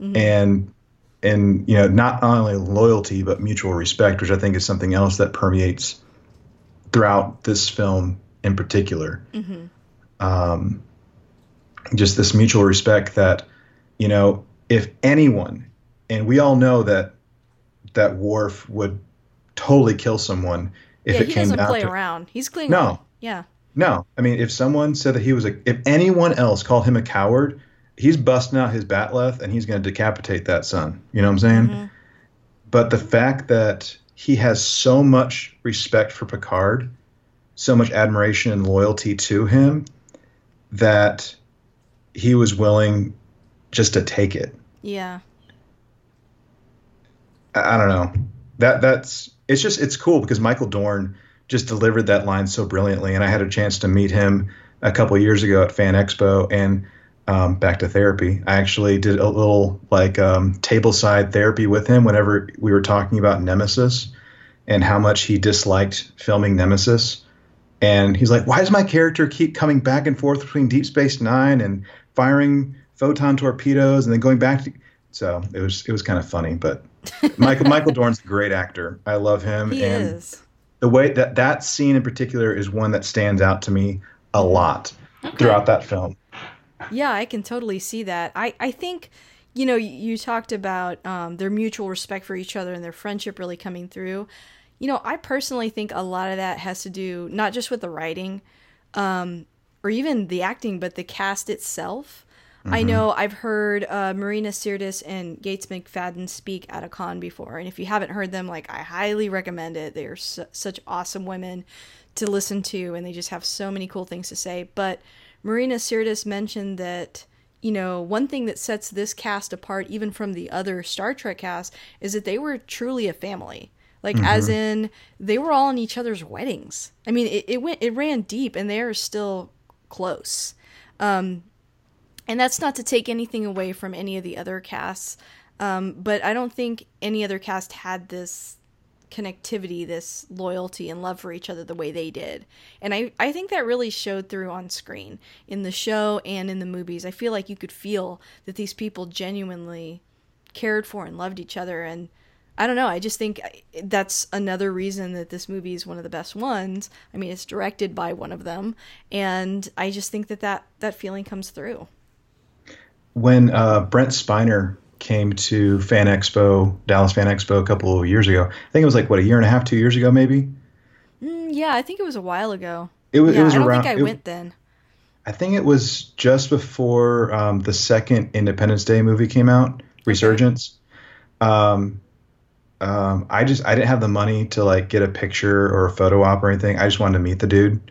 Mm-hmm. And and you know, not only loyalty but mutual respect, which I think is something else that permeates throughout this film in particular. Mm-hmm. Um, just this mutual respect that you know, if anyone, and we all know that that Worf would totally kill someone if yeah, it came down to. He doesn't play around. He's clean. No. Yeah. No, I mean, if someone said that he was a, if anyone else called him a coward, he's busting out his bat'leth and he's going to decapitate that son. You know what I'm saying? Mm-hmm. But the fact that he has so much respect for Picard, so much admiration and loyalty to him, that he was willing just to take it. Yeah. I, I don't know. That that's it's just it's cool because Michael Dorn just delivered that line so brilliantly, and I had a chance to meet him a couple years ago at Fan Expo and um, back to therapy. I actually did a little like um, tableside therapy with him whenever we were talking about Nemesis and how much he disliked filming Nemesis. And he's like, "Why does my character keep coming back and forth between Deep Space Nine and firing photon torpedoes and then going back to?" So it was it was kind of funny, but Michael Michael Dorn's a great actor. I love him. He and is. The way that that scene in particular is one that stands out to me a lot throughout that film. Yeah, I can totally see that. I, I think, you know, you, you talked about um, their mutual respect for each other and their friendship really coming through. You know, I personally think a lot of that has to do not just with the writing um, or even the acting, but the cast itself. I know I've heard uh, Marina Sirtis and Gates McFadden speak at a con before, and if you haven't heard them, like I highly recommend it. They are su- such awesome women to listen to, and they just have so many cool things to say. But Marina Sirtis mentioned that you know one thing that sets this cast apart, even from the other Star Trek cast, is that they were truly a family. Like as in they were all in each other's weddings. I mean, it, it went it ran deep, and they are still close. Um, and that's not to take anything away from any of the other casts um, but i don't think any other cast had this connectivity this loyalty and love for each other the way they did. And I, I think that really showed through on screen in the show and in the movies. I feel like you could feel that these people genuinely cared for and loved each other. And i don't know i just think that's another reason that this movie is one of the best ones. I mean it's directed by one of them. And i just think that that, that feeling comes through when uh, Brent Spiner came to Fan Expo, Dallas Fan Expo, a couple of years ago. I think it was like what a year and a half, two years ago, maybe. Mm, yeah, I think it was a while ago. It was. Yeah, it was I don't around. think I it- went then. I think it was just before um, the second Independence Day movie came out, Resurgence. Um, um, I just I didn't have the money to like get a picture or a photo op or anything. I just wanted to meet the dude.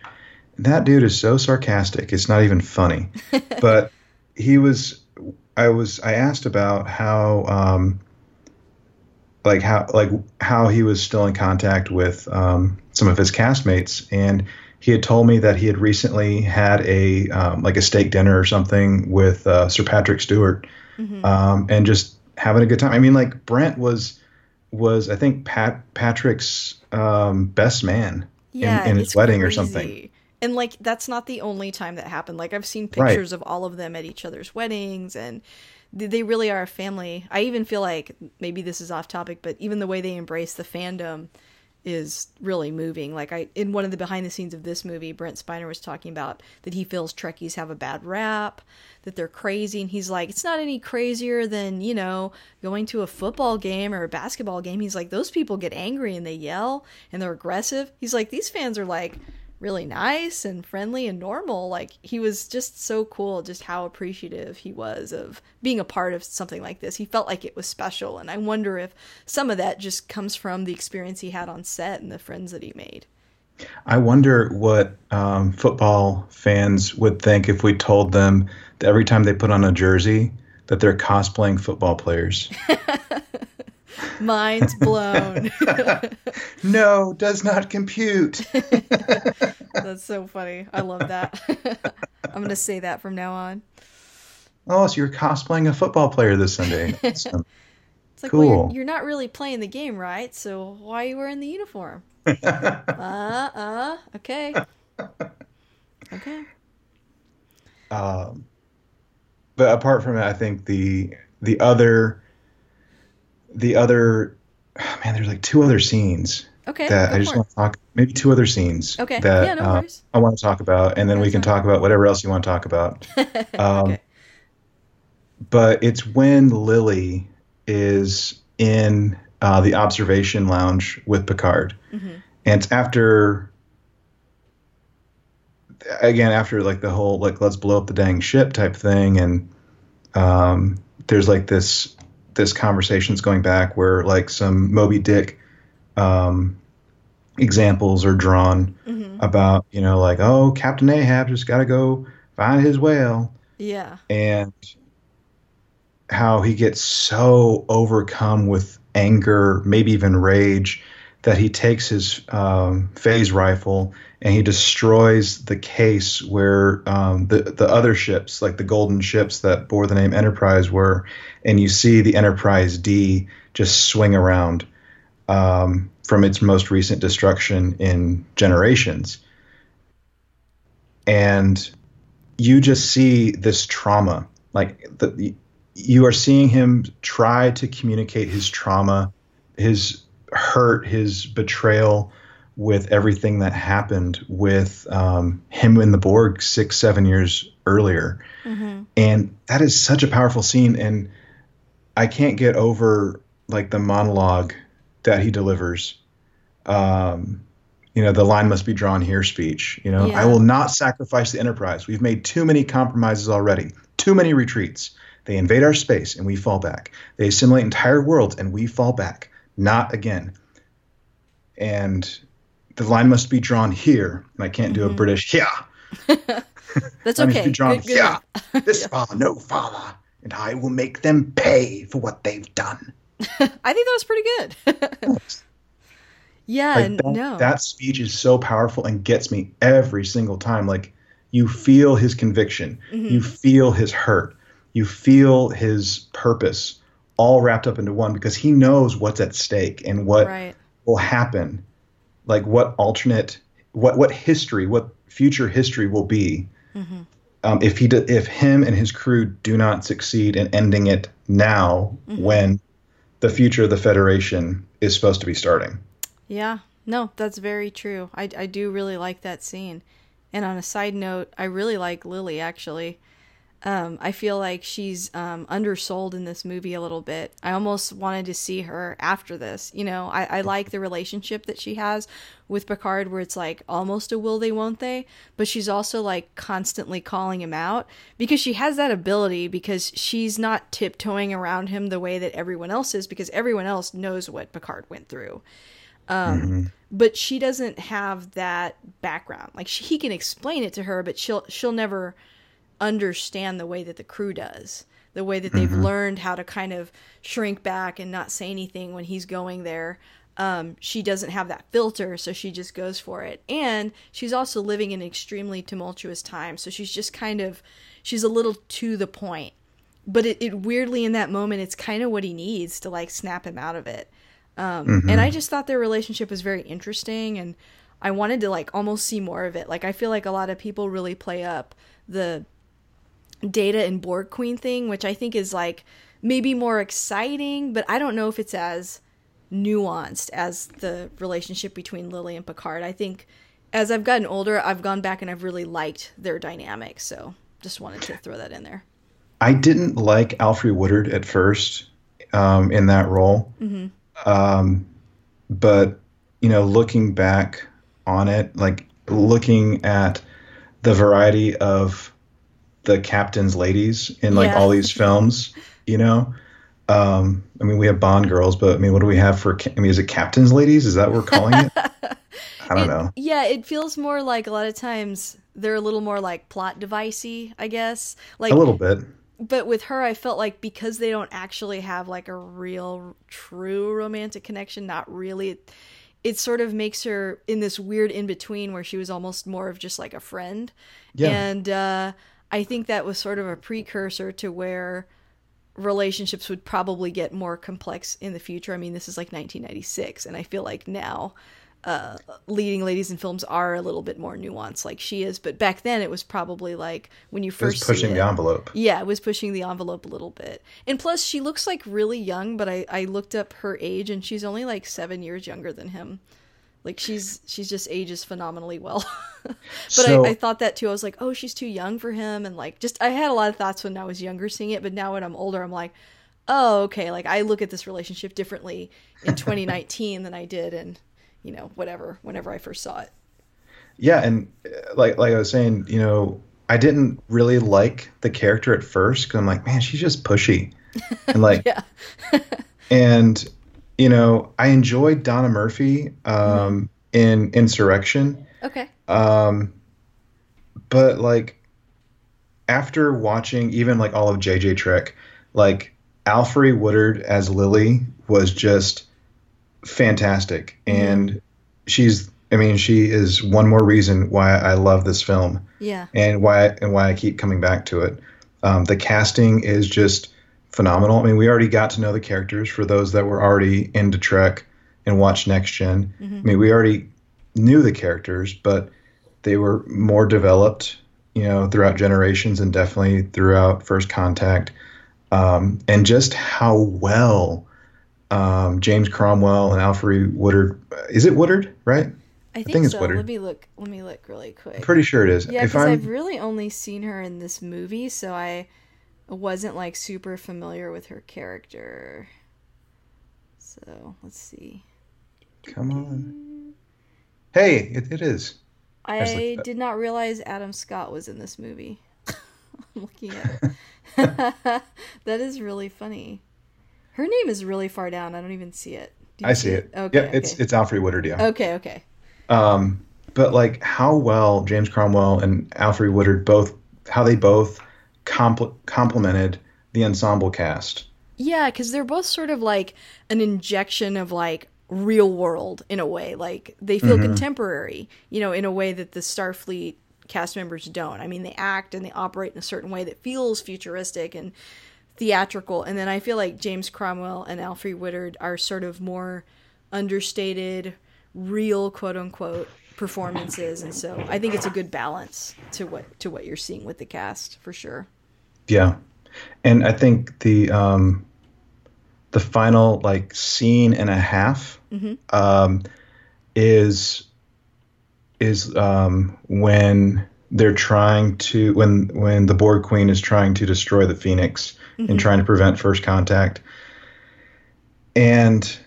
That dude is so sarcastic. It's not even funny. but he was. I was. I asked about how. Um, like how like how he was still in contact with um, some of his castmates and he had told me that he had recently had a um, like a steak dinner or something with uh, Sir Patrick Stewart, Mm-hmm. um, and just having a good time. I mean, like Brent was was I think Pat Patrick's um, best man Yeah, in, in his wedding or something. And like that's not the only time that happened. Like I've seen Right. pictures of all of them at each other's weddings and they really are a family. I even feel like maybe this is off topic, but even the way they embrace the fandom is really moving. Like I in one of the behind the scenes of this movie, Brent Spiner was talking about that he feels Trekkies have a bad rap, that they're crazy, and he's like, it's not any crazier than, you know, going to a football game or a basketball game. He's like, those people get angry and they yell and they're aggressive. He's like, these fans are like really nice and friendly and normal. Like he was just so cool, just how appreciative he was of being a part of something like this. He felt like it was special, and I wonder if some of that just comes from the experience he had on set and the friends that he made. I wonder what um, football fans would think if we told them that every time they put on a jersey that they're cosplaying football players. Mind's blown. no, does not compute. That's so funny. I love that. I'm gonna say that from now on. Oh, so you're cosplaying a football player this Sunday. Awesome. It's like, well, Cool. you're, you're not really playing the game, right? So why are you wearing the uniform? uh, uh, okay. Okay. Um, but apart from it, I think the the other the other man, there's like two other scenes Okay. that I just want to talk. Maybe two other scenes Okay. that Yeah, no uh. I want to talk about, and then we can fine. talk about whatever else you want to talk about. Um, okay. But it's when Lily is in uh, the observation lounge with Picard, hmm and it's after again after like the whole like let's blow up the dang ship type thing and um there's like this this conversations going back where like some moby dick um examples are drawn hmm about you know like oh captain ahab just got to go find his whale Yeah. And how he gets so overcome with anger, maybe even rage, that he takes his um, phaser rifle and he destroys the case where um, the the other ships, like the golden ships that bore the name Enterprise, were, and you see the Enterprise D just swing around um, from its most recent destruction in generations, and you just see this trauma, like the you are seeing him try to communicate his trauma, his hurt, his betrayal with everything that happened with um, him in the Borg six, seven years earlier. Mm-hmm. And that is such a powerful scene. And I can't get over like the monologue that he delivers. Um, you know, the line must be drawn here speech. You know, yeah. I will not sacrifice the Enterprise. We've made too many compromises already, too many retreats. They invade our space and we fall back. They assimilate entire worlds and we fall back. Not again. And the line must be drawn here. And I can't do mm-hmm. a British yeah. That's okay. Be drawn good, good yeah. this yeah. far, no farther, and I will make them pay for what they've done. I think that was pretty good. yeah, like that, no. That speech is so powerful and gets me every single time. Like you feel his conviction, mm-hmm. you feel his hurt, you feel his purpose all wrapped up into one because he knows what's at stake and what right. will happen like what alternate what what history what future history will be mm-hmm. um, if he do, if him and his crew do not succeed in ending it now mm-hmm. when the future of the federation is supposed to be starting yeah no that's very true I, I do really like that scene and on a side note i really like lily actually um, I feel like she's um, undersold in this movie a little bit. I almost wanted to see her after this. You know, I, I like the relationship that she has with Picard, where it's like almost a will they, won't they, but she's also like constantly calling him out because she has that ability because she's not tiptoeing around him the way that everyone else is because everyone else knows what Picard went through. Um, mm-hmm. But she doesn't have that background. Like she, he can explain it to her, but she'll she'll never understand the way that the crew does the way that they've mm-hmm. learned how to kind of shrink back and not say anything when he's going there. Um, she doesn't have that filter so she just goes for it. And she's also living in an extremely tumultuous time so she's just kind of she's a little to the point. But it, it weirdly in that moment it's kind of what he needs to like snap him out of it. Um, mm-hmm. and i just thought their relationship was very interesting and i wanted to like almost see more of it. Like i feel like a lot of people really play up the Data and Borg Queen thing, which I think is like maybe more exciting, but I don't know if it's as nuanced as the relationship between Lily and Picard. I think as I've gotten older, I've gone back and I've really liked their dynamic. So just wanted to throw that in there. I didn't like Alfred Woodard at first um, in that role. Mm-hmm. Um, but, you know, looking back on it, like looking at the variety of the captain's ladies in like yeah. all these films, you know. Um, I mean, we have Bond girls, but I mean, what do we have for? I mean, is it captain's ladies? Is that what we're calling it? I don't it, know. Yeah, it feels more like a lot of times they're a little more like plot devicey, I guess. Like a little bit. But with her, I felt like because they don't actually have like a real, true romantic connection, not really. It, it sort of makes her in this weird in between where she was almost more of just like a friend. Yeah. And uh, I think that was sort of a precursor to where relationships would probably get more complex in the future. I mean, this is like 1996, and I feel like now uh, leading ladies in films are a little bit more nuanced, like she is. But back then, it was probably like when you first it was pushing it, the envelope. Yeah, it was pushing the envelope a little bit. And plus, she looks like really young, but I I looked up her age, and she's only like seven years younger than him. Like she's she's just ages phenomenally well. but so, I, I, thought that too. I was like, oh, she's too young for him, and like just I had a lot of thoughts when I was younger seeing it, but now when I'm older, I'm like, oh, okay. Like I look at this relationship differently in 2019 than I did in you know whatever whenever I first saw it. Yeah, and uh, like like I was saying, you know, I didn't really like the character at first because I'm like, man, she's just pushy, and like, yeah, and you know, I enjoyed Donna Murphy um, mm-hmm. in Insurrection. Okay. Um, but like, after watching even like all of JJ Trek, like Alfre Woodard as Lily was just fantastic, and she's. I mean, she is one more reason why I love this film. Yeah. And why and why I keep coming back to it. Um, the casting is just phenomenal. I mean, we already got to know the characters for those that were already into Trek and watched Next Generation Mm-hmm. I mean, we already knew the characters, but they were more developed, you know, throughout generations and definitely throughout First Contact. Um, and just how well um, James Cromwell and Alfred Woodard is it Woodard, right? I think, think it's so. Woodard. Let me look. Let me look really quick. I'm pretty sure it is. Yeah, because I've really only seen her in this movie, so I wasn't like super familiar with her character. So let's see. come on. Hey, it, it is. I did not realize Adam Scott was in this movie. I'm looking at it. that is really funny. Her name is really far down. I don't even see it. I see it. Okay. yeah, it's okay. it's Alfred Woodard. Yeah. okay. Okay. Um, but like how well James Cromwell and Alfred Woodard both, how they both compl- complemented the ensemble cast. Yeah, because they're both sort of like an injection of like real world in a way. Like they feel mm-hmm. contemporary, you know, in a way that the Starfleet cast members don't. I mean, they act and they operate in a certain way that feels futuristic and theatrical. And then I feel like James Cromwell and Alfred Woodard are sort of more understated, real quote unquote performances. And so I think it's a good balance to what to what you're seeing with the cast for sure. Yeah, and I think the um, the final like scene and a half um, is is um, when they're trying to when when the Borg Queen is trying to destroy the Phoenix and trying to prevent first contact, and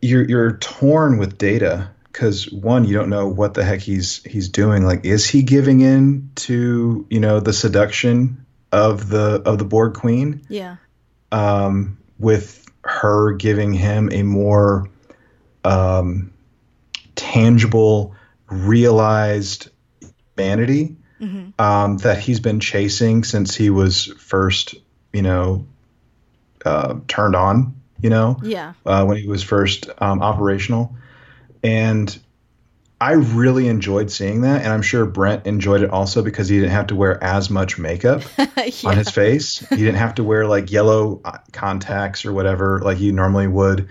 you're you're torn with data because one you don't know what the heck he's he's doing. Like is he giving in to you know the seduction of the of the Borg Queen Yeah. um, with her giving him a more um, tangible, realized humanity um, that he's been chasing since he was first, you know, uh, turned on, you know, Yeah. uh, when he was first um, operational. And I really enjoyed seeing that. And I'm sure Brent enjoyed it also because he didn't have to wear as much makeup yeah. on his face. He didn't have to wear like yellow uh, contacts or whatever like he normally would.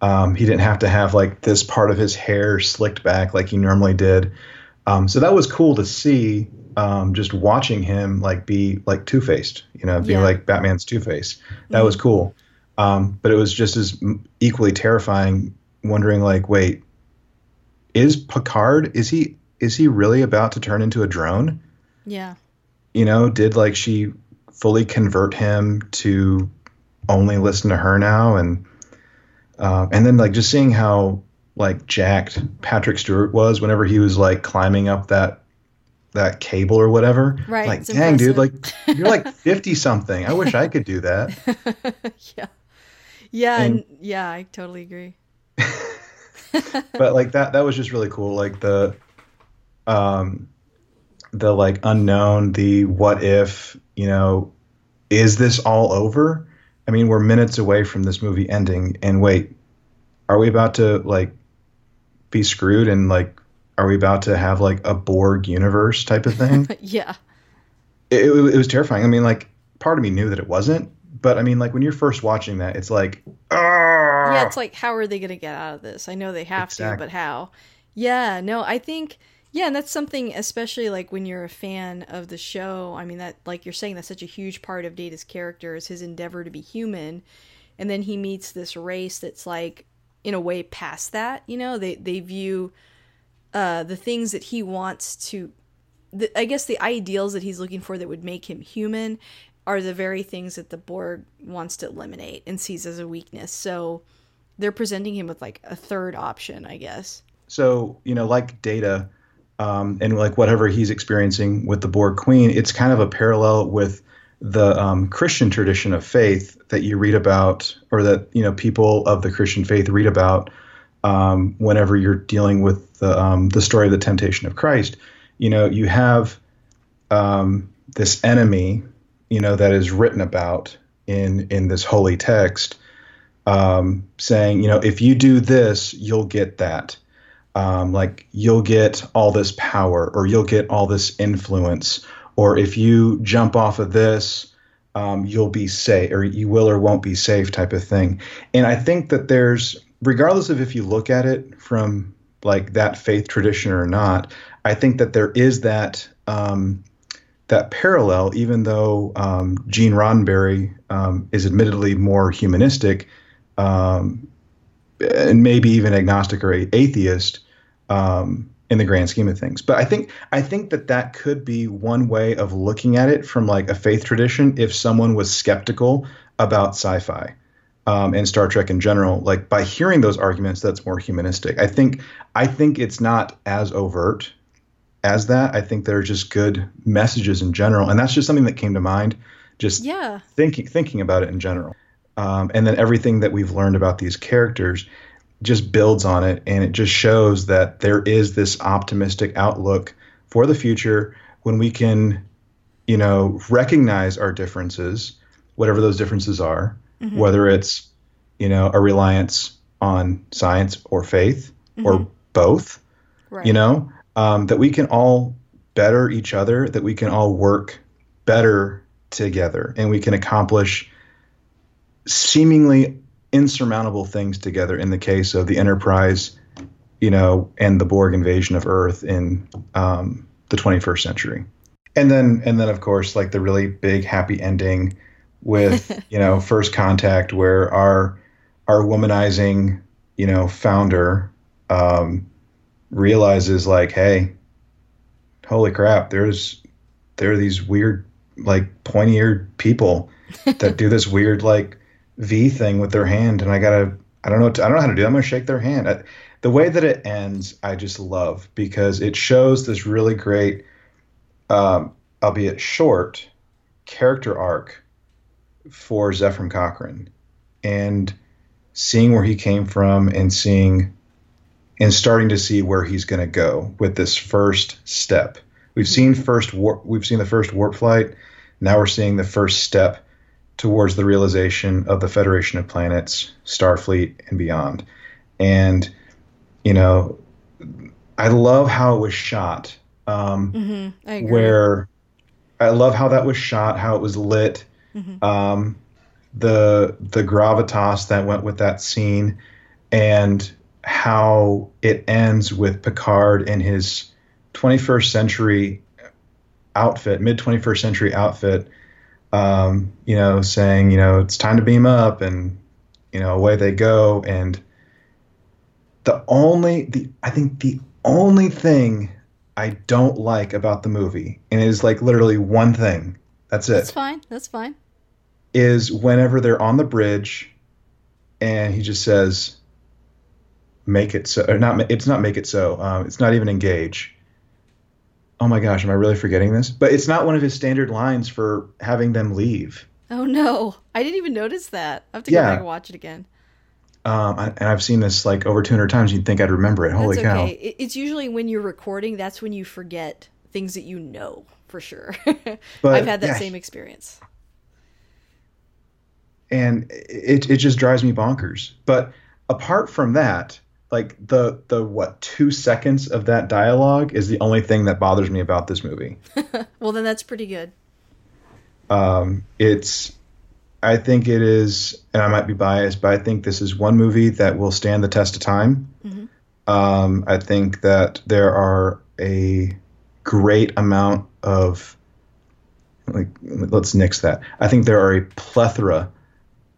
Um, he didn't have to have like this part of his hair slicked back like he normally did. Um, so that was cool to see. Um, just watching him like be like Two Faced, you know, be Yeah. like Batman's Two Face. That was cool. Um, but it was just as equally terrifying. Wondering like, wait, is Picard? Is he? Is he really about to turn into a drone? Yeah. you know, did like she fully convert him to only listen to her now, and um, and then like just seeing how like jacked Patrick Stewart was whenever he was like climbing up that that cable or whatever. Right, Like, dang, dude, like you're like fifty something. I wish I could do that. yeah. Yeah, And- and, yeah, I totally agree. but like that that was just really cool like the um the like unknown the what if you know is this all over? I mean we're minutes away from this movie ending and wait are we about to like be screwed and like are we about to have like a borg universe type of thing? Yeah. it, it, it was terrifying. I mean like part of me knew that it wasn't but i mean like when you're first watching that it's like ah Yeah, it's like how are they going to get out of this? I know they have to, but how? Yeah, no, I think yeah, and that's something especially like when you're a fan of the show. I mean that like you're saying that's such a huge part of Data's character is his endeavor to be human. And then he meets this race that's like in a way past that, you know? They they view uh the things that he wants to the, I guess the ideals that he's looking for that would make him human are the very things that the Borg wants to eliminate and sees as a weakness. So they're presenting him with like a third option, I guess. so you know like data um, and like whatever he's experiencing with the borg queen it's kind of a parallel with the um, christian tradition of faith that you read about or that you know people of the christian faith read about um, whenever you're dealing with the, um, the story of the temptation of christ you know you have um, this enemy, you know, that is written about in in this holy text, um, saying, you know, if you do this, you'll get that. Um, like you'll get all this power, or you'll get all this influence, or if you jump off of this, um, you'll be safe, or you will or won't be safe, type of thing. And I think that there's, regardless of if you look at it from like that faith tradition or not, I think that there is that um, that parallel, even though um, Gene Roddenberry um, is admittedly more humanistic um, and maybe even agnostic or atheist um, in the grand scheme of things. But I think I think that that could be one way of looking at it from like a faith tradition. If someone was skeptical about sci-fi um, and Star Trek in general, like by hearing those arguments, that's more humanistic. I think I think it's not as overt as that. I think they're just good messages in general, and that's just something that came to mind. Just yeah, thinking thinking about it in general, um, and then everything that we've learned about these characters just builds on it, and it just shows that there is this optimistic outlook for the future when we can, you know, recognize our differences, whatever those differences are, mm-hmm. whether it's you know a reliance on science or faith mm-hmm. or both. Right. You know, um, that we can all better each other, that we can all work better together, and we can accomplish seemingly insurmountable things together. In the case of the Enterprise, you know, and the Borg invasion of Earth in um, the 21st century, and then and then of course like the really big happy ending with you know First Contact, where our our womanizing you know founder um, realizes like, hey, holy crap, there's there are these weird like pointy eared people that do this weird like V thing with their hand, and I gotta I don't know I don't know how to do. It. I'm gonna shake their hand. I, the way that it ends, I just love because it shows this really great, um, albeit short, character arc for Zefram Cochrane, and seeing where he came from and seeing and starting to see where he's going to go with this first step. We've seen first warp, we've seen the first warp flight. Now we're seeing the first step towards the realization of the Federation of Planets, Starfleet, and beyond. And you know, I love how it was shot. Um, mm-hmm. I where I love how that was shot, how it was lit. Mm-hmm. Um, the the gravitas that went with that scene, and how it ends with Picard in his 21st century outfit, mid 21st century outfit, um, you know, saying, you know, it's time to beam up, and you know, away they go. And the only, the I think the only thing I don't like about the movie, and it is like literally one thing. That's it. That's fine. That's fine. Is whenever they're on the bridge, and he just says, make it so or not it's not make it so um, it's not even engage oh my gosh am i really forgetting this but it's not one of his standard lines for having them leave oh no i didn't even notice that i have to yeah. go back and watch it again um, and I've seen this like over 200 times. You'd think I'd remember it. Holy that's cow! Okay. It's usually when you're recording. That's when you forget things that you know for sure. but, I've had that yeah. same experience. And it it just drives me bonkers. But apart from that, like the the what two seconds of that dialogue is the only thing that bothers me about this movie. well, then that's pretty good. Um, it's I think it is, and I might be biased, but I think this is one movie that will stand the test of time. Mm-hmm. Um, I think that there are a great amount of like let's nix that. I think there are a plethora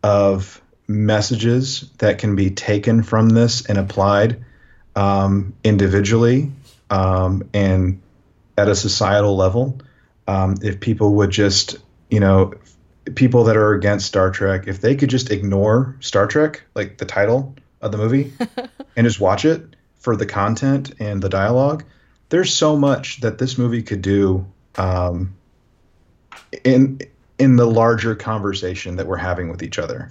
of messages that can be taken from this and applied um, individually um, and at a societal level. Um, if people would just, you know, people that are against Star Trek, if they could just ignore Star Trek, like the title of the movie, and just watch it for the content and the dialogue, there's so much that this movie could do um, in in the larger conversation that we're having with each other.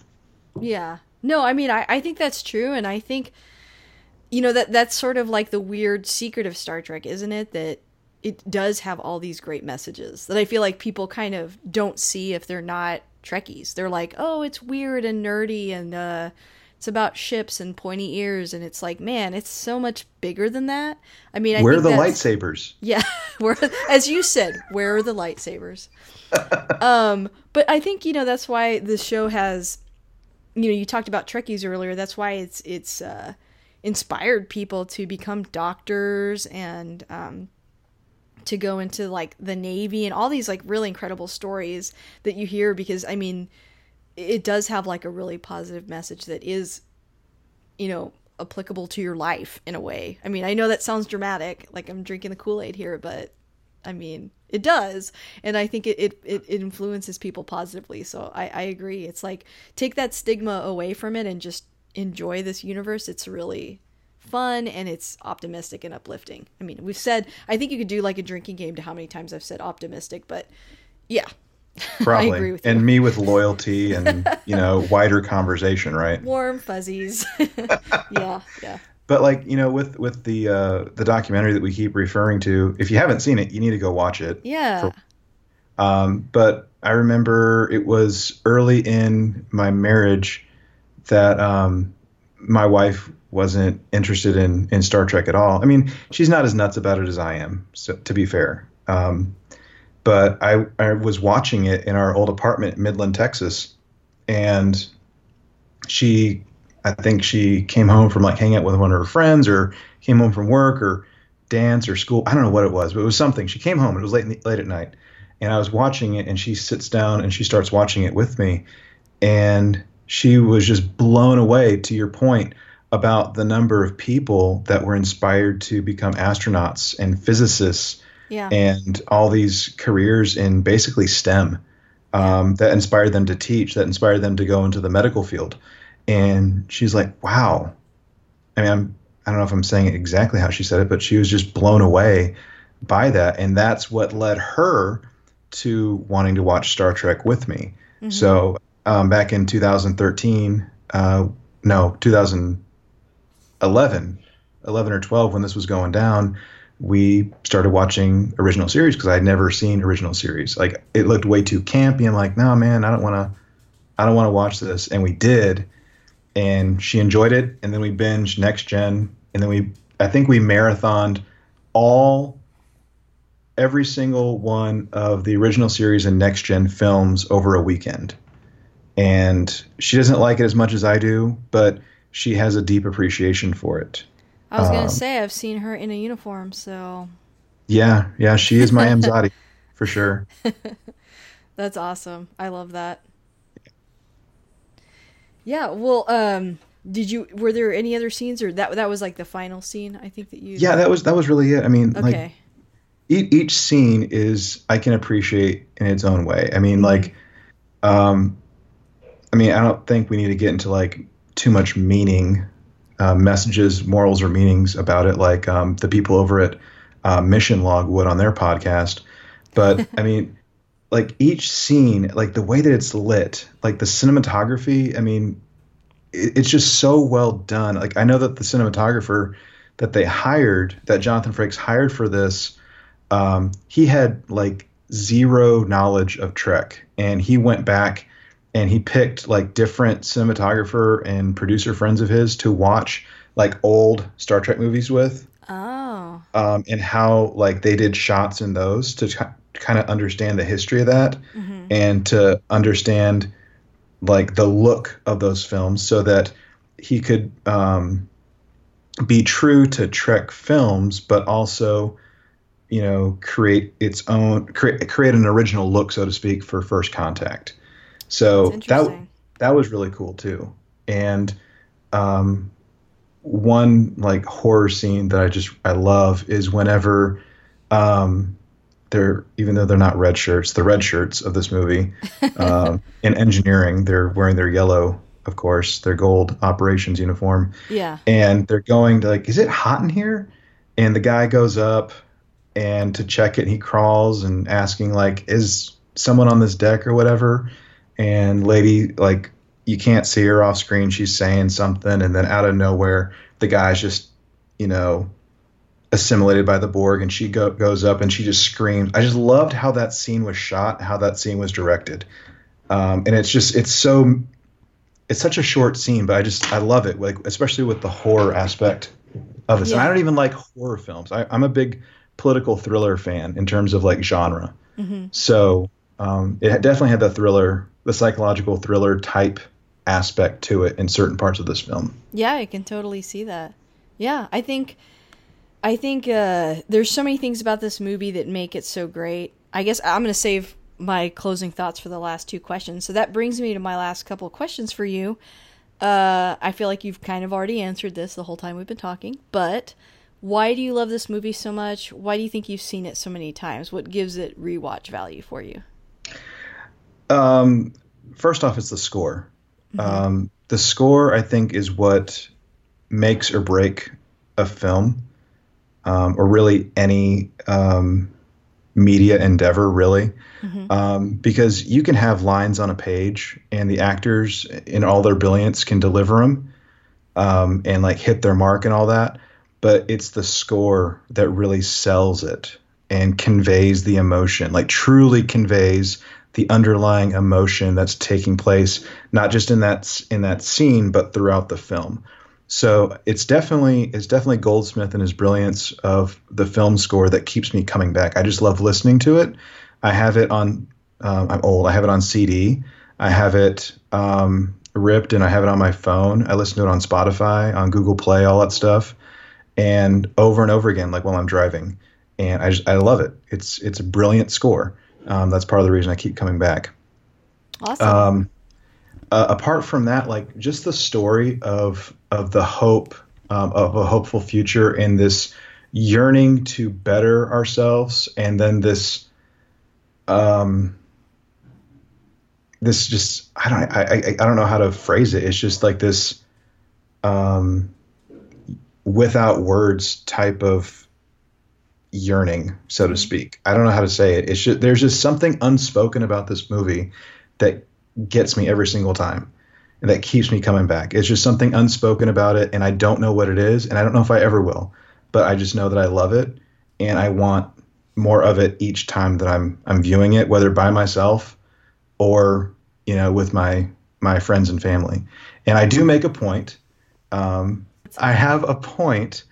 Yeah. No, I mean, I, I think that's true. And I think, you know, that that's sort of like the weird secret of Star Trek, isn't it? That it does have all these great messages that I feel like people kind of don't see if they're not Trekkies. They're like, oh, it's weird and nerdy and uh, it's about ships and pointy ears, and it's like, man, it's so much bigger than that. I mean, I where are the lightsabers? Yeah, where as you said, where are the lightsabers? um, but I think you know that's why the show has, you know, you talked about Trekkies earlier. That's why it's it's uh, inspired people to become doctors and um, to go into like the Navy and all these like really incredible stories that you hear because I mean, it does have like a really positive message that is, you know, applicable to your life in a way. I mean, I know that sounds dramatic, like I'm drinking the Kool Aid here, but I mean, it does, and I think it it, it influences people positively. So I, I agree. It's like take that stigma away from it and just enjoy this universe. It's really fun and it's optimistic and uplifting. I mean, we've said I think you could do like a drinking game to how many times I've said optimistic, but yeah. Probably. I agree with you. and me with loyalty and you know wider conversation, right? Warm fuzzies. yeah, yeah. But like you know, with with the uh, the documentary that we keep referring to, if you haven't seen it, you need to go watch it. Yeah. Um, but I remember it was early in my marriage that um, my wife wasn't interested in in Star Trek at all. I mean, she's not as nuts about it as I am. So to be fair, um, but I I was watching it in our old apartment in Midland, Texas, and she I think she came home from like hanging out with one of her friends or came home from work or dance or school. I don't know what it was, but it was something. She came home. It was late the, late at night, and I was watching it. And she sits down and she starts watching it with me, and she was just blown away. To your point about the number of people that were inspired to become astronauts and physicists Yeah. and all these careers in basically STEM um, that inspired them to teach, that inspired them to go into the medical field. And she's like, wow. I mean, I'm, I don't know if I'm saying exactly how she said it, but she was just blown away by that. And that's what led her to wanting to watch Star Trek with me. So um, back in 2013, uh, no, 2011, 11 or 12, when this was going down, we started watching original series because I'd never seen original series. Like it looked way too campy. I'm like, no, man, I don't want to, I don't want to watch this. And we did, and she enjoyed it. And then we binged Next Gen, and then we, I think we marathoned all, every single one of the original series and Next Gen films over a weekend. And she doesn't like it as much as I do, but she has a deep appreciation for it. I was gonna Um, say I've seen her in a uniform, so Yeah, yeah, she is my Imzadi for sure. that's awesome. I love that. Yeah, well, um did you were there any other scenes or that that was like the final scene I think that you Yeah, that was that was really it. I mean, like Okay. each, each scene is I can appreciate in its own way. I mean, like, um, I mean, I don't think we need to get into like too much meaning, uh, messages, morals, or meanings about it, like um, the people over at uh, Mission Log would on their podcast. But I mean, like each scene, like the way that it's lit, like the cinematography. I mean, it, it's just so well done. Like I know that the cinematographer that they hired, that Jonathan Frakes hired for this, um, he had like zero knowledge of Trek, and he went back and he picked like different cinematographer and producer friends of his to watch like old Star Trek movies with, Oh. um, and how like they did shots in those to kind of understand the history of that Mhm. and to understand like the look of those films so that he could um, be true to Trek films, but also, you know, create its own create create an original look, so to speak, for First Contact. So that that was really cool too. And um, one like horror scene that I just I love is whenever um, they're even though they're not red shirts, the red shirts of this movie um, in engineering, they're wearing their yellow, of course, their gold operations uniform, Yeah. and they're going to like, is it hot in here? And the guy goes up and to check it, and he crawls and asking like, is someone on this deck or whatever? And lady like you can't see her off screen. She's saying something, and then out of nowhere, the guy's just, you know, assimilated by the Borg, and she go, goes up and she just screams. I just loved how that scene was shot, how that scene was directed, um, and it's just it's so it's such a short scene, but I just I love it, like especially with the horror aspect of this. Yeah. And I don't even like horror films. I, am a big political thriller fan in terms of like genre. Mm-hmm. So um, it definitely had the thriller, the psychological thriller type aspect to it in certain parts of this film. Yeah, I can totally see that. Yeah, I think I think uh, there's so many things about this movie that make it so great. I guess I'm going to save my closing thoughts for the last two questions. So that brings me to my last couple of questions for you. Uh, I feel like you've kind of already answered this the whole time we've been talking, but why do you love this movie so much? Why do you think you've seen it so many times? What gives it rewatch value for you? Um, first off, it's the score. Mm-hmm. Um, the score, I think, is what makes or break a film, um, or really any um, media endeavor, really. Mm-hmm. Um, because you can have lines on a page, and the actors, in all their brilliance, can deliver them um, and like hit their mark and all that. But it's the score that really sells it and conveys the emotion, like truly conveys the underlying emotion that's taking place, not just in that in that scene, but throughout the film. So it's definitely it's definitely Goldsmith and his brilliance of the film score that keeps me coming back. I just love listening to it. I have it on. Um, I'm old. I have it on CD. I have it um, ripped, and I have it on my phone. I listen to it on Spotify, on Google Play, all that stuff, and over and over again, like while I'm driving. And I just I love it. It's it's a brilliant score. Um, that's part of the reason I keep coming back. Awesome. Uh, apart from that, like just the story of of the hope um, of a hopeful future and this yearning to better ourselves, and then this um this just I don't I, I I don't know how to phrase it. It's just like this um without words type of yearning, so to mm-hmm. speak. I don't know how to say it. It's just, there's just something unspoken about this movie that gets me every single time and that keeps me coming back. It's just something unspoken about it and I don't know what it is and I don't know if I ever will, but I just know that I love it and I want more of it each time that I'm I'm viewing it whether by myself or you know with my my friends and family. And I do make a point um, I have a point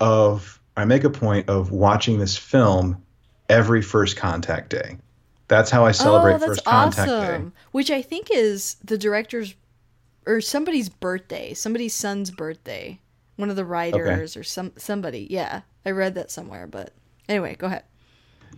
of I make a point of watching this film every first contact day. That's how I celebrate oh, first contact awesome. day. Which I think is the director's or somebody's birthday, somebody's son's birthday. One of the writers okay. or some somebody. Yeah. I read that somewhere, but anyway, go ahead.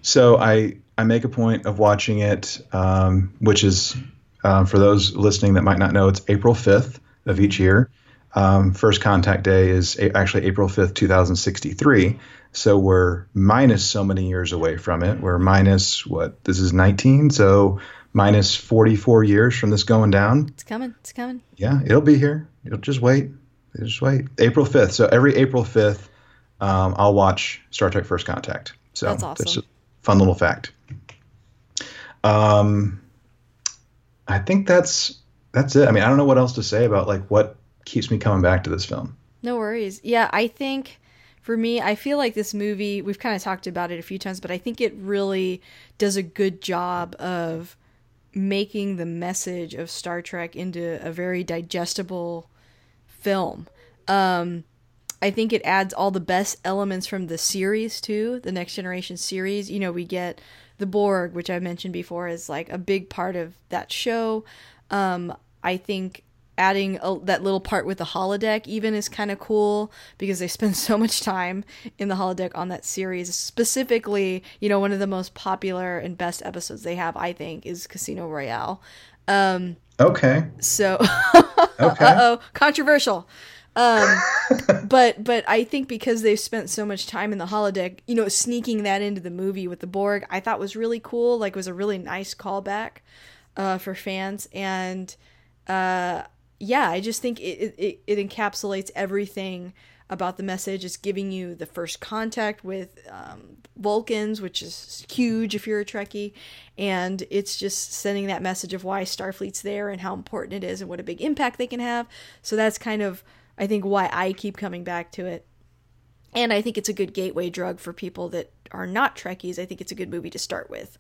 So I I make a point of watching it, um, which is um, for those listening that might not know, it's April fifth of each year. Um, first contact day is a- actually April 5th, 2063. So we're minus so many years away from it. We're minus what? This is 19. So minus 44 years from this going down. It's coming. It's coming. Yeah, it'll be here. You'll just wait. Just wait. April 5th. So every April 5th, um, I'll watch Star Trek First Contact. So that's awesome. That's a fun little fact. Um, I think that's that's it. I mean, I don't know what else to say about like what keeps me coming back to this film. No worries. Yeah, I think for me, I feel like this movie, we've kind of talked about it a few times, but I think it really does a good job of making the message of Star Trek into a very digestible film. Um, I think it adds all the best elements from the series too, the Next Generation series. You know, we get the Borg, which I mentioned before, is like a big part of that show. Um, I think adding a, that little part with the holodeck even is kind of cool because they spend so much time in the holodeck on that series specifically you know one of the most popular and best episodes they have i think is casino royale um, okay so okay. uh-oh controversial um, but but I think because they've spent so much time in the holodeck, you know, sneaking that into the movie with the Borg, I thought was really cool. Like, was a really nice callback uh, for fans, and uh, yeah, I just think it, it, it encapsulates everything about the message. It's giving you the first contact with um, Vulcans, which is huge if you're a Trekkie, and it's just sending that message of why Starfleet's there and how important it is and what a big impact they can have. So that's kind of, I think, why I keep coming back to it. and I think it's a good gateway drug for people that are not Trekkies. I think it's a good movie to start with.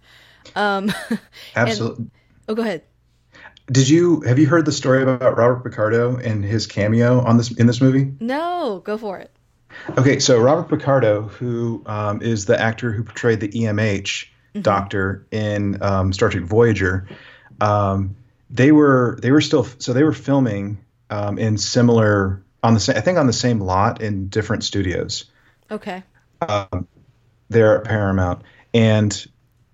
Um, Absolutely. And, oh, go ahead. Did you have you heard the story about Robert Picardo and his cameo on this in this movie? No, go for it. Okay, so Robert Picardo, who um, is the actor who portrayed the EMH mm-hmm. doctor in um, Star Trek Voyager, um, they were they were still so they were filming um, in similar on the same I think on the same lot in different studios. Okay. Um, there at Paramount, and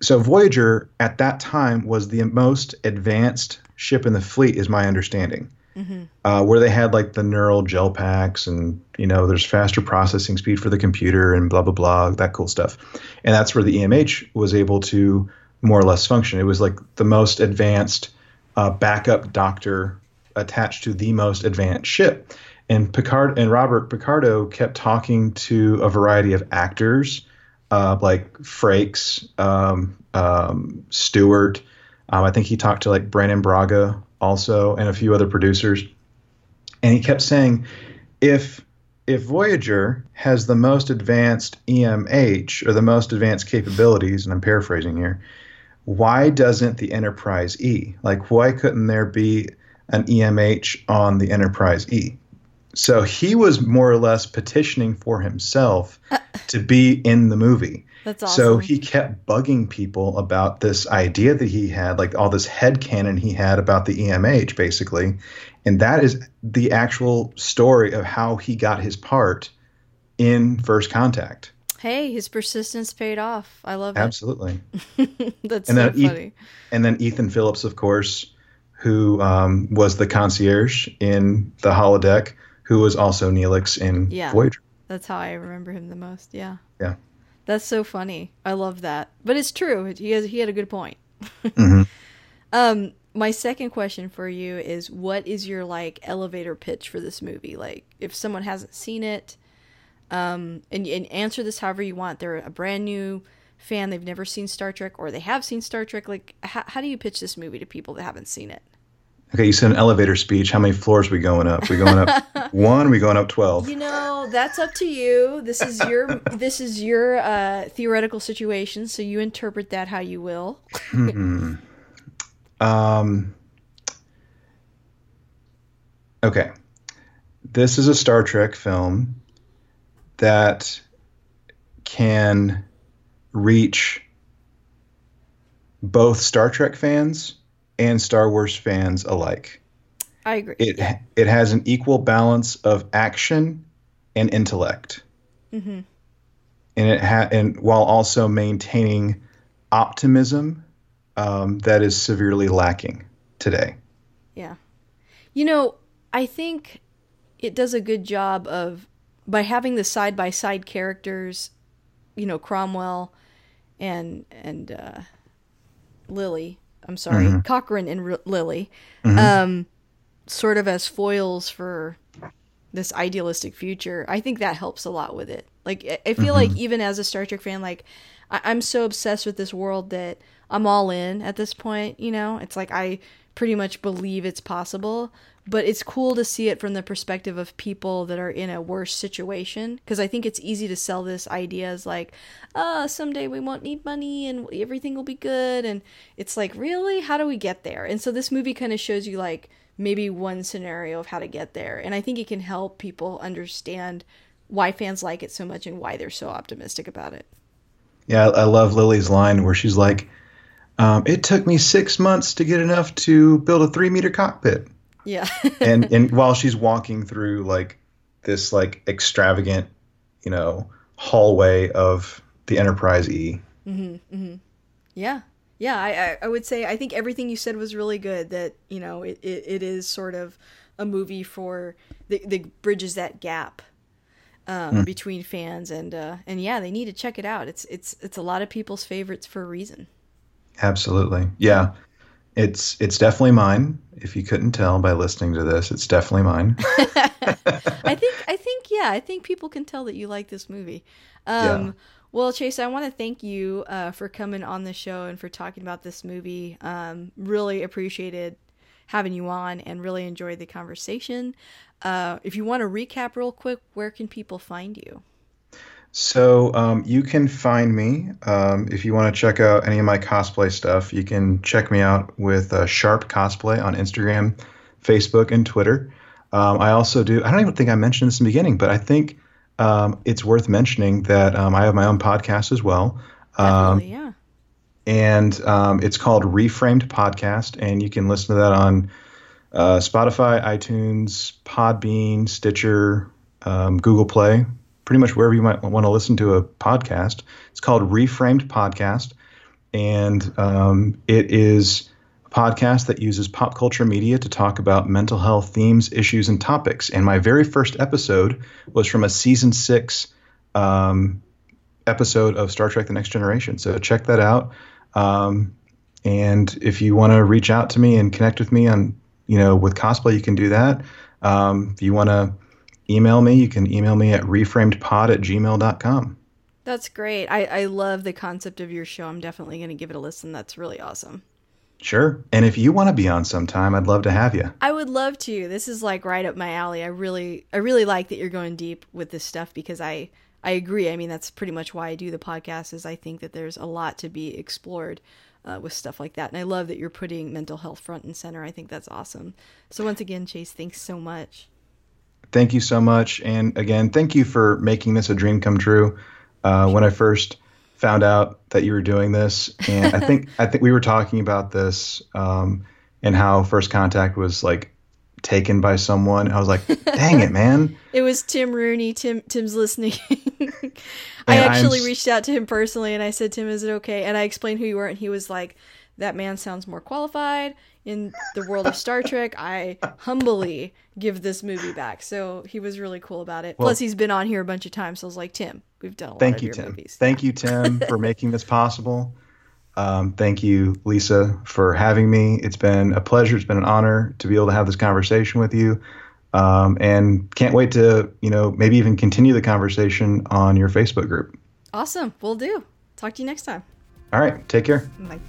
so Voyager at that time was the most advanced ship in the fleet, is my understanding. Mm-hmm. Uh, where they had like the neural gel packs and you know there's faster processing speed for the computer and blah blah blah that cool stuff and that's where the emh was able to more or less function it was like the most advanced uh, backup doctor attached to the most advanced ship and picard and robert picardo kept talking to a variety of actors uh, like frakes um, um, stewart um, I think he talked to like Brannon Braga also and a few other producers, and he kept saying, if if Voyager has the most advanced EMH or the most advanced capabilities, and I'm paraphrasing here, why doesn't the Enterprise E? Like, why couldn't there be an EMH on the Enterprise E? So he was more or less petitioning for himself uh, to be in the movie. That's awesome. So he kept bugging people about this idea that he had, like all this head canon he had about the EMH, basically. And that is the actual story of how he got his part in First Contact. Hey, his persistence paid off. I love it. Absolutely. That's and so then funny. and then Ethan Phillips, of course, who um, was the concierge in the holodeck, who was also Neelix in yeah, Voyager. That's how I remember him the most. Yeah. Yeah. That's so funny. I love that. But it's true. He has he had a good point. mm-hmm. Um, my second question for you is what is your like elevator pitch for this movie? Like if someone hasn't seen it, um, and, and answer this however you want. They're a brand new fan, they've never seen Star Trek, or they have seen Star Trek. Like, how, how do you pitch this movie to people that haven't seen it? Okay, you said an elevator speech. How many floors are we going up? We going up one? We going up twelve? You know, that's up to you. This is your this is your uh, theoretical situation, so you interpret that how you will. hmm Um. Okay, this is a Star Trek film that can reach both Star Trek fans and Star Wars fans alike. I agree. It it has an equal balance of action and intellect, mm-hmm. and it ha- and while also maintaining optimism um, that is severely lacking today. Yeah, you know, I think it does a good job of by having the side by side characters, you know, Cromwell and and uh, Lily I'm sorry, mm-hmm. Cochrane and R- Lily, mm-hmm. um, sort of as foils for this idealistic future. I think that helps a lot with it. Like I feel mm-hmm. like even as a Star Trek fan, like I- I'm so obsessed with this world that I'm all in at this point. You know, it's like I pretty much believe it's possible but it's cool to see it from the perspective of people that are in a worse situation because i think it's easy to sell this idea as like oh someday we won't need money and everything will be good and it's like really? How do we get there? And so this movie kind of shows you like maybe one scenario of how to get there and i think it can help people understand why fans like it so much and why they're so optimistic about it. Yeah i love lily's line where she's like um, it took me six months to get enough to build a three meter cockpit yeah. and and while she's walking through like this like extravagant, you know, hallway of the Enterprise E. Mm-hmm, mm-hmm. Yeah. Yeah, I, I would say I think everything you said was really good. That you know it, it, it is sort of a movie for the, that bridges that gap um, mm. between fans and uh, and yeah, they need to check it out. It's it's it's a lot of people's favorites for a reason. Absolutely, yeah. It's it's definitely mine. If you couldn't tell by listening to this, it's definitely mine. I think I think yeah, I think people can tell that you like this movie. Um, yeah. Well, Chase, I want to thank you uh, for coming on the show and for talking about this movie. Um, really appreciated having you on and really enjoyed the conversation. Uh, if you want to recap real quick, where can people find you? So um, you can find me um, if you want to check out any of my cosplay stuff. You can check me out with uh, Sharp Cosplay on Instagram, Facebook, and Twitter. Um, I also do. I don't even think I mentioned this in the beginning, but I think um, it's worth mentioning that um, I have my own podcast as well. Um, Definitely, yeah. And it's called Reframed Podcast, and you can listen to that on uh, Spotify, iTunes, Podbean, Stitcher, Google Play pretty much wherever you might want to listen to a podcast. It's called Reframed Podcast, and um, it is a podcast that uses pop culture media to talk about mental health themes, issues, and topics. And my very first episode was from a season six um, episode of Star Trek: The Next Generation. So check that out. Um, and if you want to reach out to me and connect with me on, you know, with cosplay, you can do that. Um, if you want to email me, you can email me at reframedpod at gmail.com. That's great. I, I love the concept of your show. I'm definitely going to give it a listen. That's really awesome. Sure. And if you want to be on sometime, I'd love to have you. I would love to. This is like right up my alley. I really I really like that you're going deep with this stuff because I I agree. I mean, that's pretty much why I do the podcast is I think that there's a lot to be explored uh, with stuff like that. And I love that you're putting mental health front and center. I think that's awesome. So once again, Chase, thanks so much thank you so much. And again, thank you for making this a dream come true. Uh, when I first found out that you were doing this, and I think I think we were talking about this um, and how first contact was like taken by someone. I was like, dang it, man. it was Tim Rooney. Tim Tim's listening. I actually I'm... reached out to him personally and I said, Tim, is it okay? And I explained who you were, and he was like, that man sounds more qualified in the world of Star Trek. I humbly give this movie back. So he was really cool about it. Well, Plus, he's been on here a bunch of times. So I was like, Tim, we've done a lot thank of you, your Tim. movies. Thank you, Tim, for making this possible. Um, thank you, Lisa, for having me. It's been a pleasure. It's been an honor to be able to have this conversation with you. Um, and can't wait to, you know, maybe even continue the conversation on your Facebook group. Awesome. We'll do. Talk to you next time. All right. Take care. Bye.